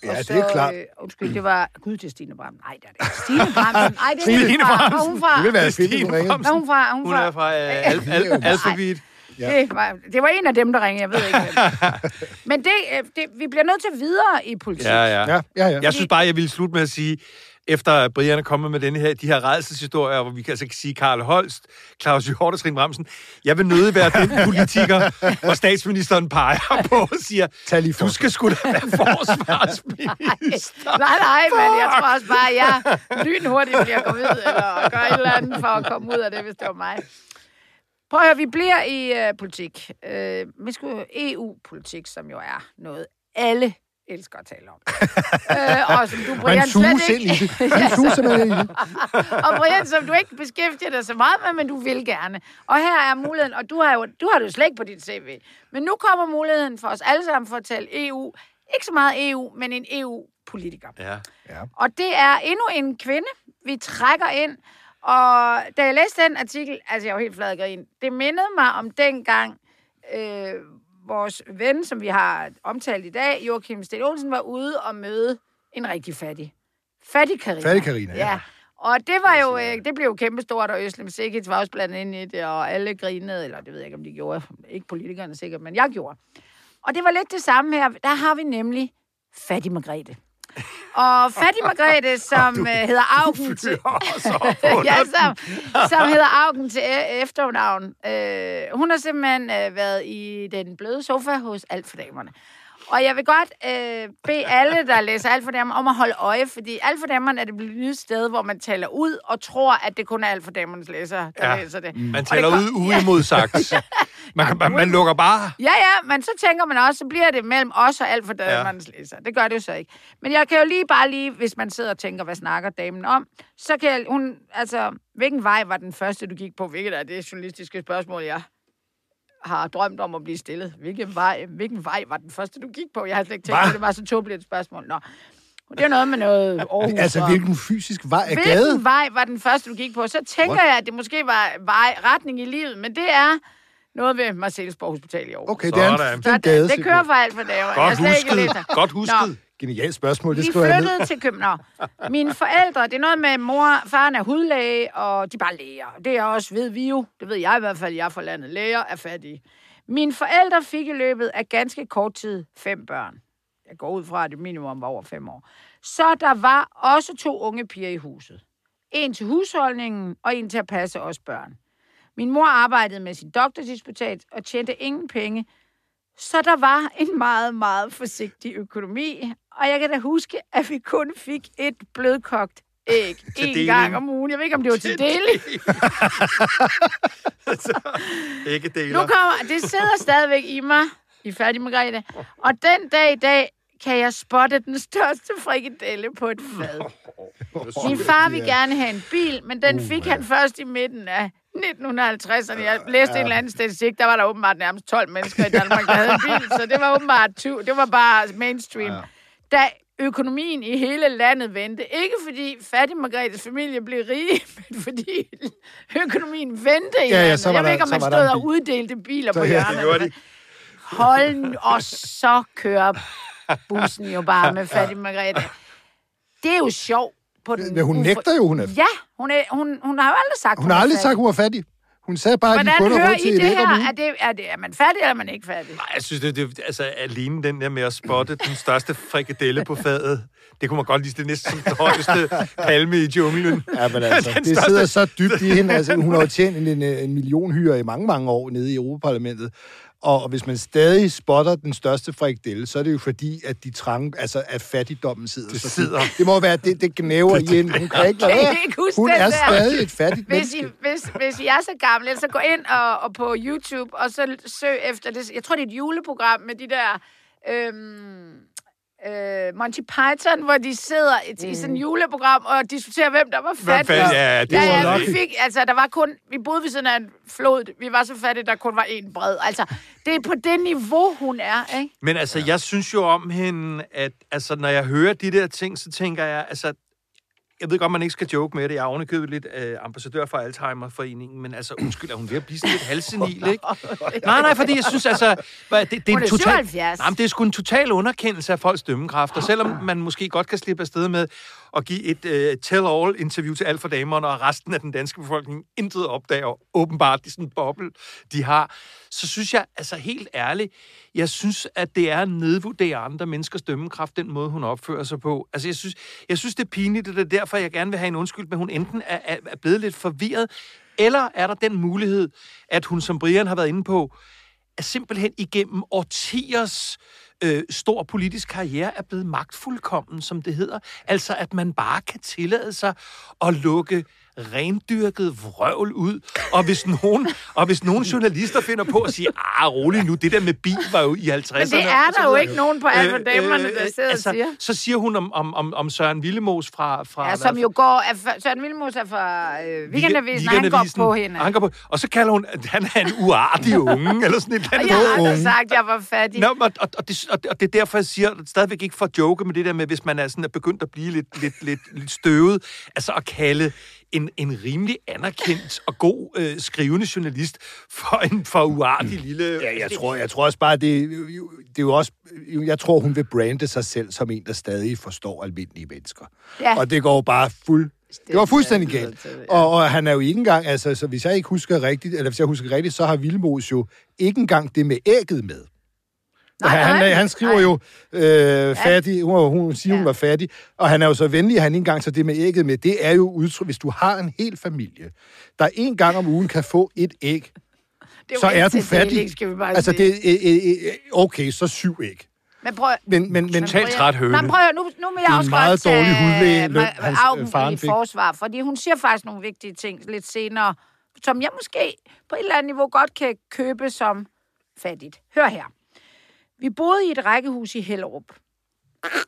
Ja, Og det så, er klart. Øh, undskyld, det var... Gud, det er Stine Bram. Nej, det er det. Stine Bram. *laughs* Nej, det er Stine. Hvor er hun fra? Det vil være Stine. Bramsen. Hvor er hun fra? Hun, Hun er fra øh, al, al, Alphabet. Ja. Det, var, det var en af dem, der ringede. Jeg ved ikke. *laughs* Men det, øh, det, vi bliver nødt til videre i politik. Ja, ja. Ja, ja, ja. Jeg synes bare, jeg ville slutte med at sige, efter at Brian er kommet med denne her, de her redselshistorier, hvor vi kan altså sige Karl Holst, Claus Hjort og Trine Bramsen, jeg vil nødig være den politiker, *laughs* hvor statsministeren peger på og siger, Tag lige du skal sgu da være *laughs* forsvarsminister. Nej, nej, men jeg tror også bare, at jeg lynhurtigt bliver ud, eller gør et eller andet for at komme ud af det, hvis det var mig. Prøv at høre, vi bliver i uh, politik. Uh, vi skulle EU-politik, som jo er noget, alle elsker at tale om. uh, og som du, Man Brian, suger slet ind i ikke... det. *laughs* Man suger simpelthen ind i det. og Brian, som du ikke beskæftiger dig så meget med, men du vil gerne. Og her er muligheden, og du har jo du har det jo slet ikke på dit CV. Men nu kommer muligheden for os alle sammen for at tale EU. Ikke så meget EU, men en EU-politiker. Ja. Og det er endnu en kvinde, vi trækker ind. Og da jeg læste den artikel, altså jeg var helt flad grin, det mindede mig om dengang øh, vores ven, som vi har omtalt i dag, Joachim Sten Olsen, var ude og møde en rigtig fattig. Fattig Karina. Fattig Carina, ja. ja. Og det var jo, øh, det blev jo kæmpestort, og Øslem Sikkert var også blandet ind i det, og alle grinede, eller det ved jeg ikke, om de gjorde. Ikke politikerne sikkert, men jeg gjorde. Og det var lidt det samme her. Der har vi nemlig Fattig Margrethe. Og Fattig Margrethe, som *laughs* øh, hedder Augen til... *laughs* ja, som, som hedder Augen til e- efternavn. Øh, hun har simpelthen øh, været i den bløde sofa hos Alt for damerne. Og jeg vil godt øh, bede alle, der læser Alt for Damer, om at holde øje, fordi Alt for Damerne er det blevet sted, hvor man taler ud og tror, at det kun er Alt for Damernes læsere, der Ja. ja. læser det. Man Og taler det ud uimodsagt. Man, kan- man, man lukker bare. Ja, ja, men så tænker man også, så bliver det mellem os og alt for damernes ja. læser. Det gør det jo så ikke. Men jeg kan jo lige bare lige, hvis man sidder og tænker, hvad snakker damen om, så kan jeg, hun, altså, hvilken vej var den første, du gik på? Hvilket er det journalistiske spørgsmål, jeg har drømt om at blive stillet. Hvilken vej, hvilken vej var den første, du gik på? Jeg har slet ikke tænkt, Hva? at det var så tåbeligt et spørgsmål. Nå. Det er noget med noget Aarhus. Altså, hvilken fysisk vej er Hvilken gade? vej var den første, du gik på? Så tænker What? jeg, at det måske var vej, retning i livet, men det er Noget ved Marcellesborg Hospital i år. Okay, det er en, det er en det, gade. det kører for alt. Jeg Godt er slet ikke husket. Godt husket. Nå. Genialt spørgsmål, det Vi skriver jeg ned. flyttede til København. Mine forældre, det er noget med mor, faren er hudlæge, og de er bare læger. Det er også, ved vi jo, det ved jeg i hvert fald, jeg er fra landet, læger er fattige. Mine forældre fik i løbet af ganske kort tid fem børn. Jeg går ud fra, at det minimum var over fem år. Så der var også to unge piger i huset. En til husholdningen, og en til at passe os børn. Min mor arbejdede med sin doktordisputat og tjente ingen penge, så der var en meget, meget forsigtig økonomi, og jeg kan da huske, at vi kun fik et blødkogt æg *laughs* en deling. gang om ugen. Jeg ved ikke, om det var til deling. *laughs* Ikke deler. Nu kommer, det sidder stadigvæk i mig, i færdig Margrethe, og den dag i dag kan jeg spotte den største frikadelle på et fad. *laughs* Min far ville gerne have en bil, men den fik han først i midten af 1950'erne. Jeg læste en eller anden statistik, der var der åbenbart nærmest 12 mennesker i Danmark, der havde en bil, så det var åbenbart 20, det var bare mainstream. Da økonomien i hele landet vendte, ikke fordi fattig Margrethes familie blev rige, *laughs* men fordi økonomien vendte i Ja, ja, landet. så var Jeg ved ikke, om man stod og uddelte biler Så på *laughs* ja, det hjørnet. de. Hold og så kører bussen jo bare med fattig Margrethe. Det er jo sjovt. På den Men hun nægter jo, hun er. Ja, hun, er, hun, hun har jo aldrig sagt, Hun har aldrig er sagt, hun var fattig. Hun sagde bare, at de Hvordan kun har hører råd til I et det her? ugen. Er, det, er, det, er man fattig, eller er man ikke fattig? Jeg synes, det, det altså, alene den der med at spotte den største frikadelle på fadet, det kunne man godt lide. Det er næsten som den højeste palme i junglen. Ja, men *laughs* altså, Den det største- sidder så dybt i hende. Altså, hun har jo tjent en, en, en million hyre i mange, mange år nede i Europaparlamentet. Og, hvis man stadig spotter den største frikadelle, så er det jo fordi, at de trang, altså at fattigdommen sidder Det så sidder. Det må være, det, det gnæver i hende. Hun kan ikke Kan I være. ikke huske Hun er der? stadig et fattigt Hvis I, menneske. hvis, hvis I er så gamle, så gå ind og, og på YouTube, og så søg efter det. Jeg tror, det er et juleprogram med de der... Øhm, øh, Monty Python, hvor de sidder i, i sådan et juleprogram og diskuterer, hvem der var fattig. fanden? Ja, det ja, var ja, nok. vi fik, altså, der var kun, vi boede ved af en flod, vi var så fattige, der kun var en bred. Altså, det er på det niveau, hun er, ikke? Men altså, jeg synes jo om hende, at altså, når jeg hører de der ting, så tænker jeg, altså, jeg ved godt, man ikke skal joke med det. Jeg er ovenikøbet lidt øh, ambassadør for Alzheimer-foreningen, men altså, undskyld, er hun ved at blive sådan lidt halsenil, ikke? *laughs* Nej, nej, fordi jeg synes altså... Det, det er en total, 77. nej, det er sgu en total underkendelse af folks dømmekraft, og selvom man måske godt kan slippe afsted med at give et øh, tell-all-interview til alt for damerne, og resten af den danske befolkning intet opdager, åbenbart, det sådan en boble, de har, så synes jeg, altså helt ærligt, jeg synes, at det er at nedvurdere andre menneskers dømmekraft, den måde, hun opfører sig på. Altså, jeg synes, jeg synes det er pinligt, og det er derfor, jeg gerne vil have en undskyld, men hun enten er, er, er blevet lidt forvirret, eller er der den mulighed, at hun, som Brian har været inde på, er simpelthen igennem årtiers øh, Øh, stor politisk karriere er blevet magtfuldkommen, som det hedder. Altså, at man bare kan tillade sig at lukke rendyrket vrøvl ud. Og hvis nogen, og hvis nogen journalister finder på at sige, ah, rolig nu, det der med bil var jo i 50'erne. Men det er og der jo videre." ikke nogen på Alfa Damerne, der sidder og altså, siger. Så siger hun om, om, om, om Søren Villemos fra... fra Ja, som jo går... Er, Søren Vilmos er fra øh, Weekendavisen, og han går på hende. Han, går på, og så kalder hun, at han er en uartig unge, eller sådan et eller Og andet. jeg har sagt, at jeg var fattig. Nå, og, og, og, det, og, det, og det er derfor, jeg siger, stadigvæk ikke for at joke med det der med, hvis man er sådan er begyndt at blive lidt, lidt, lidt, lidt støvet, altså at kalde en, en rimelig anerkendt og god øh, skrivende journalist for en for uartig lille... Ja, jeg tror, jeg tror også bare, det, det er jo også... Jeg tror, hun vil brande sig selv som en, der stadig forstår almindelige mennesker. Ja. Og det går bare fuld... Det var fuldstændig galt. Og, og han er jo ikke engang... Altså, så hvis jeg ikke husker rigtigt, eller hvis jeg husker rigtigt, så har Vilmos jo ikke engang det med ægget med. Nej, han, nej, han, skriver nej. jo øh, fattig, hun, var- hun siger, ja. hun var fattig, og han er jo så venlig, at han ikke engang så det med ægget med. Det er jo udtryk, hvis du har en hel familie, der en gang om ugen kan få et æg, Det så er du fattig. deling, skal vi bare Altså, det er, øh, øh, øh, okay, så syv æg. Men prøv, Men, men, men Totalt træt høne. Men prøv nu, nu vil jeg Det er også en meget godt dårlig hudlæge, løn, hans, øh, faren i fik. forsvar, fordi hun siger faktisk nogle vigtige ting lidt senere, som jeg måske på et eller andet niveau godt kan købe som fattigt. Hør her. Vi boede i et rækkehus i Hellerup,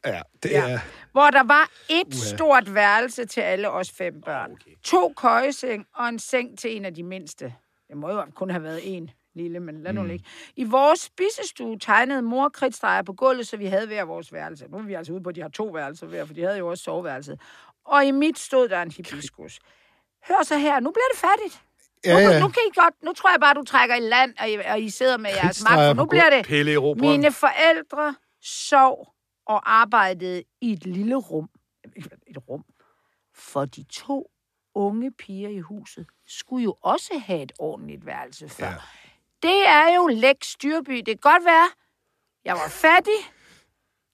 ja, det Ja. er... hvor der var et stort værelse til alle os fem børn. To køjeseng og en seng til en af de mindste. Det må jo kun have været en lille, men lad nu ligge. I vores spisestue tegnede mor kridtstreger på gulvet, så vi havde hver vores værelse. Nu er vi altså ude på, at de har to værelser hver, for de havde jo også soveværelset. Og i mit stod der en hibiskus. Hør så her, nu bliver det fattigt. Ja, nu, ja. nu, kan I godt, nu tror jeg bare, du trækker i land, og I, og I sidder med jeres magt, for nu bliver det... Pelle i Mine forældre sov og arbejdede i et lille rum. Et rum. For de to unge piger i huset skulle jo også have et ordentligt værelse før. Ja. Det er jo læk styrby. Det kan godt være, jeg var fattig,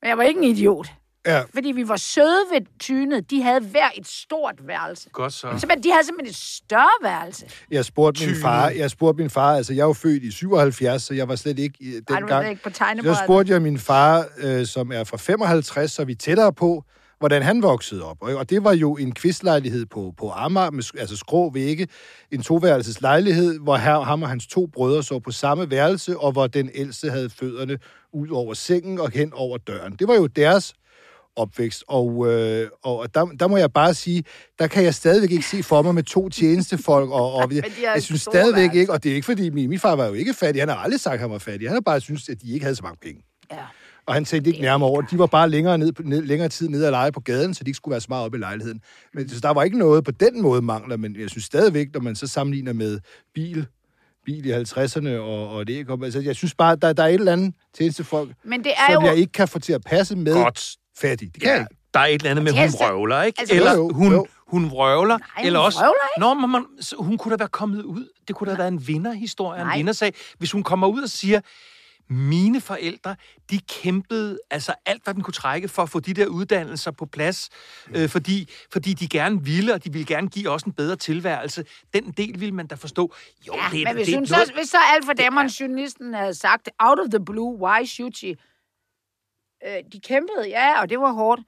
men jeg var ikke en idiot. Ja. Fordi vi var søde ved tynet. De havde hver et stort værelse. Godt så. Simpelthen, de havde simpelthen et større værelse. Jeg spurgte min Tyne. far, jeg spurgte min far, altså jeg er jo født i 77, så jeg var slet ikke i Ej, du dengang. ved ikke på Så tegnebrættet. spurgte jeg min far, øh, som er fra 55, så er vi tættere på, hvordan han voksede op. Og det var jo en kvistlejlighed på, på Amager, med, altså skrå vægge, en toværelses lejlighed, hvor her, ham og hans to brødre så på samme værelse, og hvor den ældste havde fødderne ud over sengen og hen over døren. Det var jo deres opvækst, og, øh, og der, der må jeg bare sige, der kan jeg stadigvæk ikke se for mig med to tjenestefolk, og, og *laughs* har jeg synes stadigvæk værelser. ikke, og det er ikke fordi, min, min far var jo ikke fattig, han har aldrig sagt, at han var fattig, han har bare synes, at de ikke havde så mange penge. Ja. Og han tænkte ikke nærmere over. det. De var bare længere, ned, ned, længere tid nede at lege på gaden, så de ikke skulle være så meget oppe i lejligheden. Men så der var ikke noget på den måde mangler, men jeg synes stadigvæk, når man så sammenligner med bil, bil i 50'erne og, og det ikke altså, jeg synes bare, der, der er et eller andet tjenestefolk, Men det er som jo... jeg ikke kan få til at passe med Godt. Fattig. Det kan jeg Ja, ikke. der er et eller andet med, hun Altså, vrøvler, ikke? altså, eller jo, jo, hun, jo. hun vrøvler. Nej, eller hun også, vrøvler ikke. Nå, man, hun kunne da være kommet ud. Det kunne da have været en vinderhistorie, en Nej. vindersag. Hvis hun kommer ud og siger, mine forældre, de kæmpede altså alt, hvad den kunne trække for at få de der uddannelser på plads, øh, fordi, fordi de gerne ville, og de ville gerne give os en bedre tilværelse. Den del ville man da forstå. Jo, Ja, det men hvis, det hun noget, så, hvis så alt for dem, journalisten havde sagt, out of the blue, why should she? Øh, de kæmpede, ja, og det var hårdt.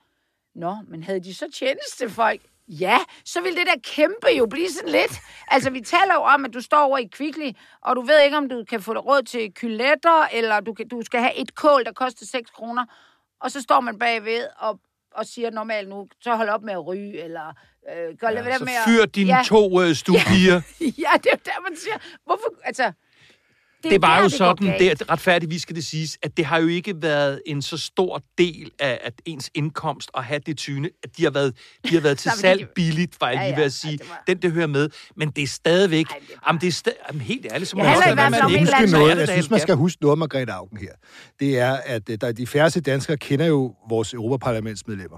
Nå, men havde de så tjenestefolk? Ja, så ville det der kæmpe jo blive sådan lidt. Altså, vi taler jo om, at du står over i Kvickly, og du ved ikke, om du kan få råd til kyletter, eller du, kan, du skal have et kål, der koster 6 kroner. Og så står man bagved og, og siger normalt nu, så hold op med at ryge, eller øh, gør ja, det så med at... fyr dine ja, to øh, stupiger. *laughs* ja, det er der, man siger, hvorfor, altså... det var der, jo går sådan, det, retfærdigvis skal det siges, at det har jo ikke været en så stor del af at ens indkomst at have det tyne, at de har været, de har været *laughs* til salg det- billigt, var jeg Ja, lige ja, ved at sige. ja, det var- Den, det hører med. Men det er stadigvæk... Ej, det er Jamen, det er stadig, jamen, helt ærligt, så må Jeg man handler også i hvert lade fald om være et med eller at andet huske noget, jeg det synes, man skal huske noget Margrethe Augen her. Det er, at øh, der, de færreste danskere kender jo vores Europaparlamentsmedlemmer.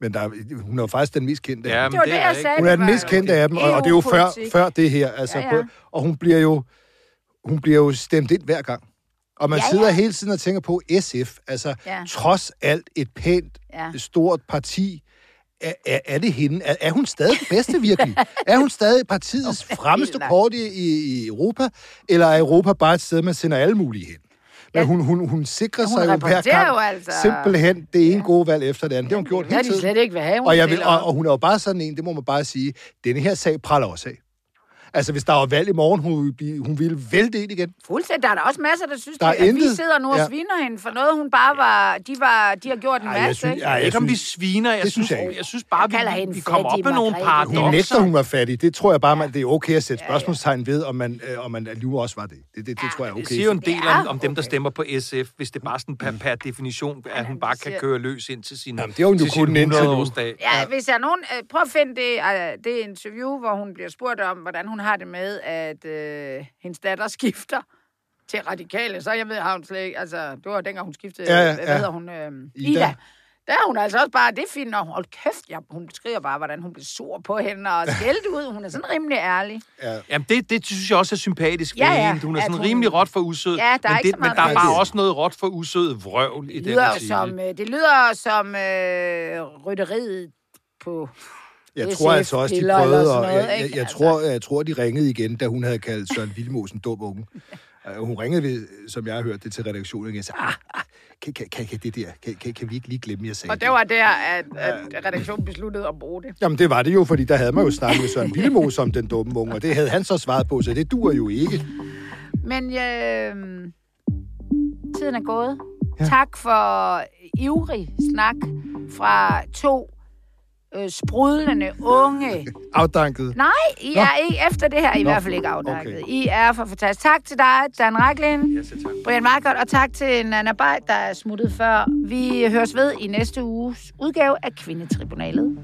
Men der, er- hun er jo faktisk den mest kendte af Ja, dem. Det var det, er jeg ikke- sagde. Hun er det den var mest kendte af dem, og, og det er jo før, før det her. Altså, Ja, ja, ja. Og hun bliver jo hun bliver jo stemt ind hver gang. Og man Ja, ja, sidder ja. hele tiden og tænker på SF, altså Ja. ja. trods alt et pænt, Ja. ja. stort parti. Er, er, er det hende? Er, er hun stadig bedste virkelig? *laughs* er hun stadig partiets fremmeste kort i, i, Europa? Eller er Europa bare et sted, man sender alle mulige hen? Men Ja. hun, hun, hun sikrer Hun sig jo hver gang jo altså- simpelthen det ene gode valg efter det andet. Det har hun gjort Ja, hele de tiden. slet ikke have. hun Og, jeg vil, og, og hun er jo bare sådan en, det må man bare sige, denne her sag praller også af. Altså, hvis der var valg i morgen, hun hun ville vælte ind igen. Fuldstændig. Der er der også masser, der synes, Der er at vi sidder nu og Ja. sviner hende for noget, hun bare var... De, var, de har gjort en Ej, jeg masse, synes- ikke? ej, Jeg jeg ikke, om vi sviner. Jeg det synes, jeg ikke. jeg synes bare, vi, vi kommer op med nogle paradokser. Hun nægter, hun var fattig. Det tror jeg bare, man, det er okay at sætte spørgsmålstegn ved, om man, øh, om man nu også var det. Det, det, det tror jeg er Det okay. siger jo en del Ja, om, om dem, der stemmer på SF, hvis det bare sådan per, per definition, at hun men bare det kan køre løs ind til sin, Jamen, det hun jo til sin kunnet indtil nu. 100-årsdag. Ja, ja, hvis jeg er nogen... Øh, prøv at finde det, øh, det interview, hvor hun bliver spurgt om, hvordan hun har det med, at øh, hendes datter *laughs* skifter til radikale. Så jeg ved, har hun slet ikke... Altså, det var dengang, hun skiftede... Ja, ja, Hvad ja. hedder hun? Øh, Ida. Ida. Der er hun altså også bare... Det er fint, når hun... Hold kæft, ja, hun beskriver bare, hvordan hun blev sur på hende og *laughs* skældt ud. Hun er sådan rimelig ærlig. Ja. Jamen, det, det synes jeg også er sympatisk Ja, ved ja, hende. Hun er at sådan hun- rimelig råt for usød. Ja, der er men, ikke det, så meget men der er bare også noget råt for usød vrøvl i Det den lyder, artikel. som, øh, det lyder som øh, rytteriet på... Jeg SF tror altså også, de prøvede, og noget, jeg, jeg, ikke? jeg, Altså. tror, jeg tror, de ringede igen, da hun havde kaldt Søren Vilmos en dum unge. *laughs* Hun ringede, ved, som jeg har hørt det, til redaktionen og sagde, ah, ah, kan, kan, kan, kan, det der, kan, kan, kan vi ikke lige glemme, jeg sagde Og det var der, at, at redaktionen besluttede at bruge det. Jamen, det var det jo, fordi der havde man jo snakket med Søren Vilmos om den dumme unge, og det havde han så svaret på, så det dur jo ikke. Men øh, tiden er gået. Ja. Tak for ivrig snak fra to øh, sprudlende unge. Afdanket. Nej, I Nå. er ikke efter det her, I Nå, hvert fald ikke afdakket. okay. I er for fantastisk. Tak til dig, Dan Ja, selv tak. Brian Markert, og tak til Nana Bay, der er smuttet før. Vi høres ved i næste uges udgave af Kvindetribunalet.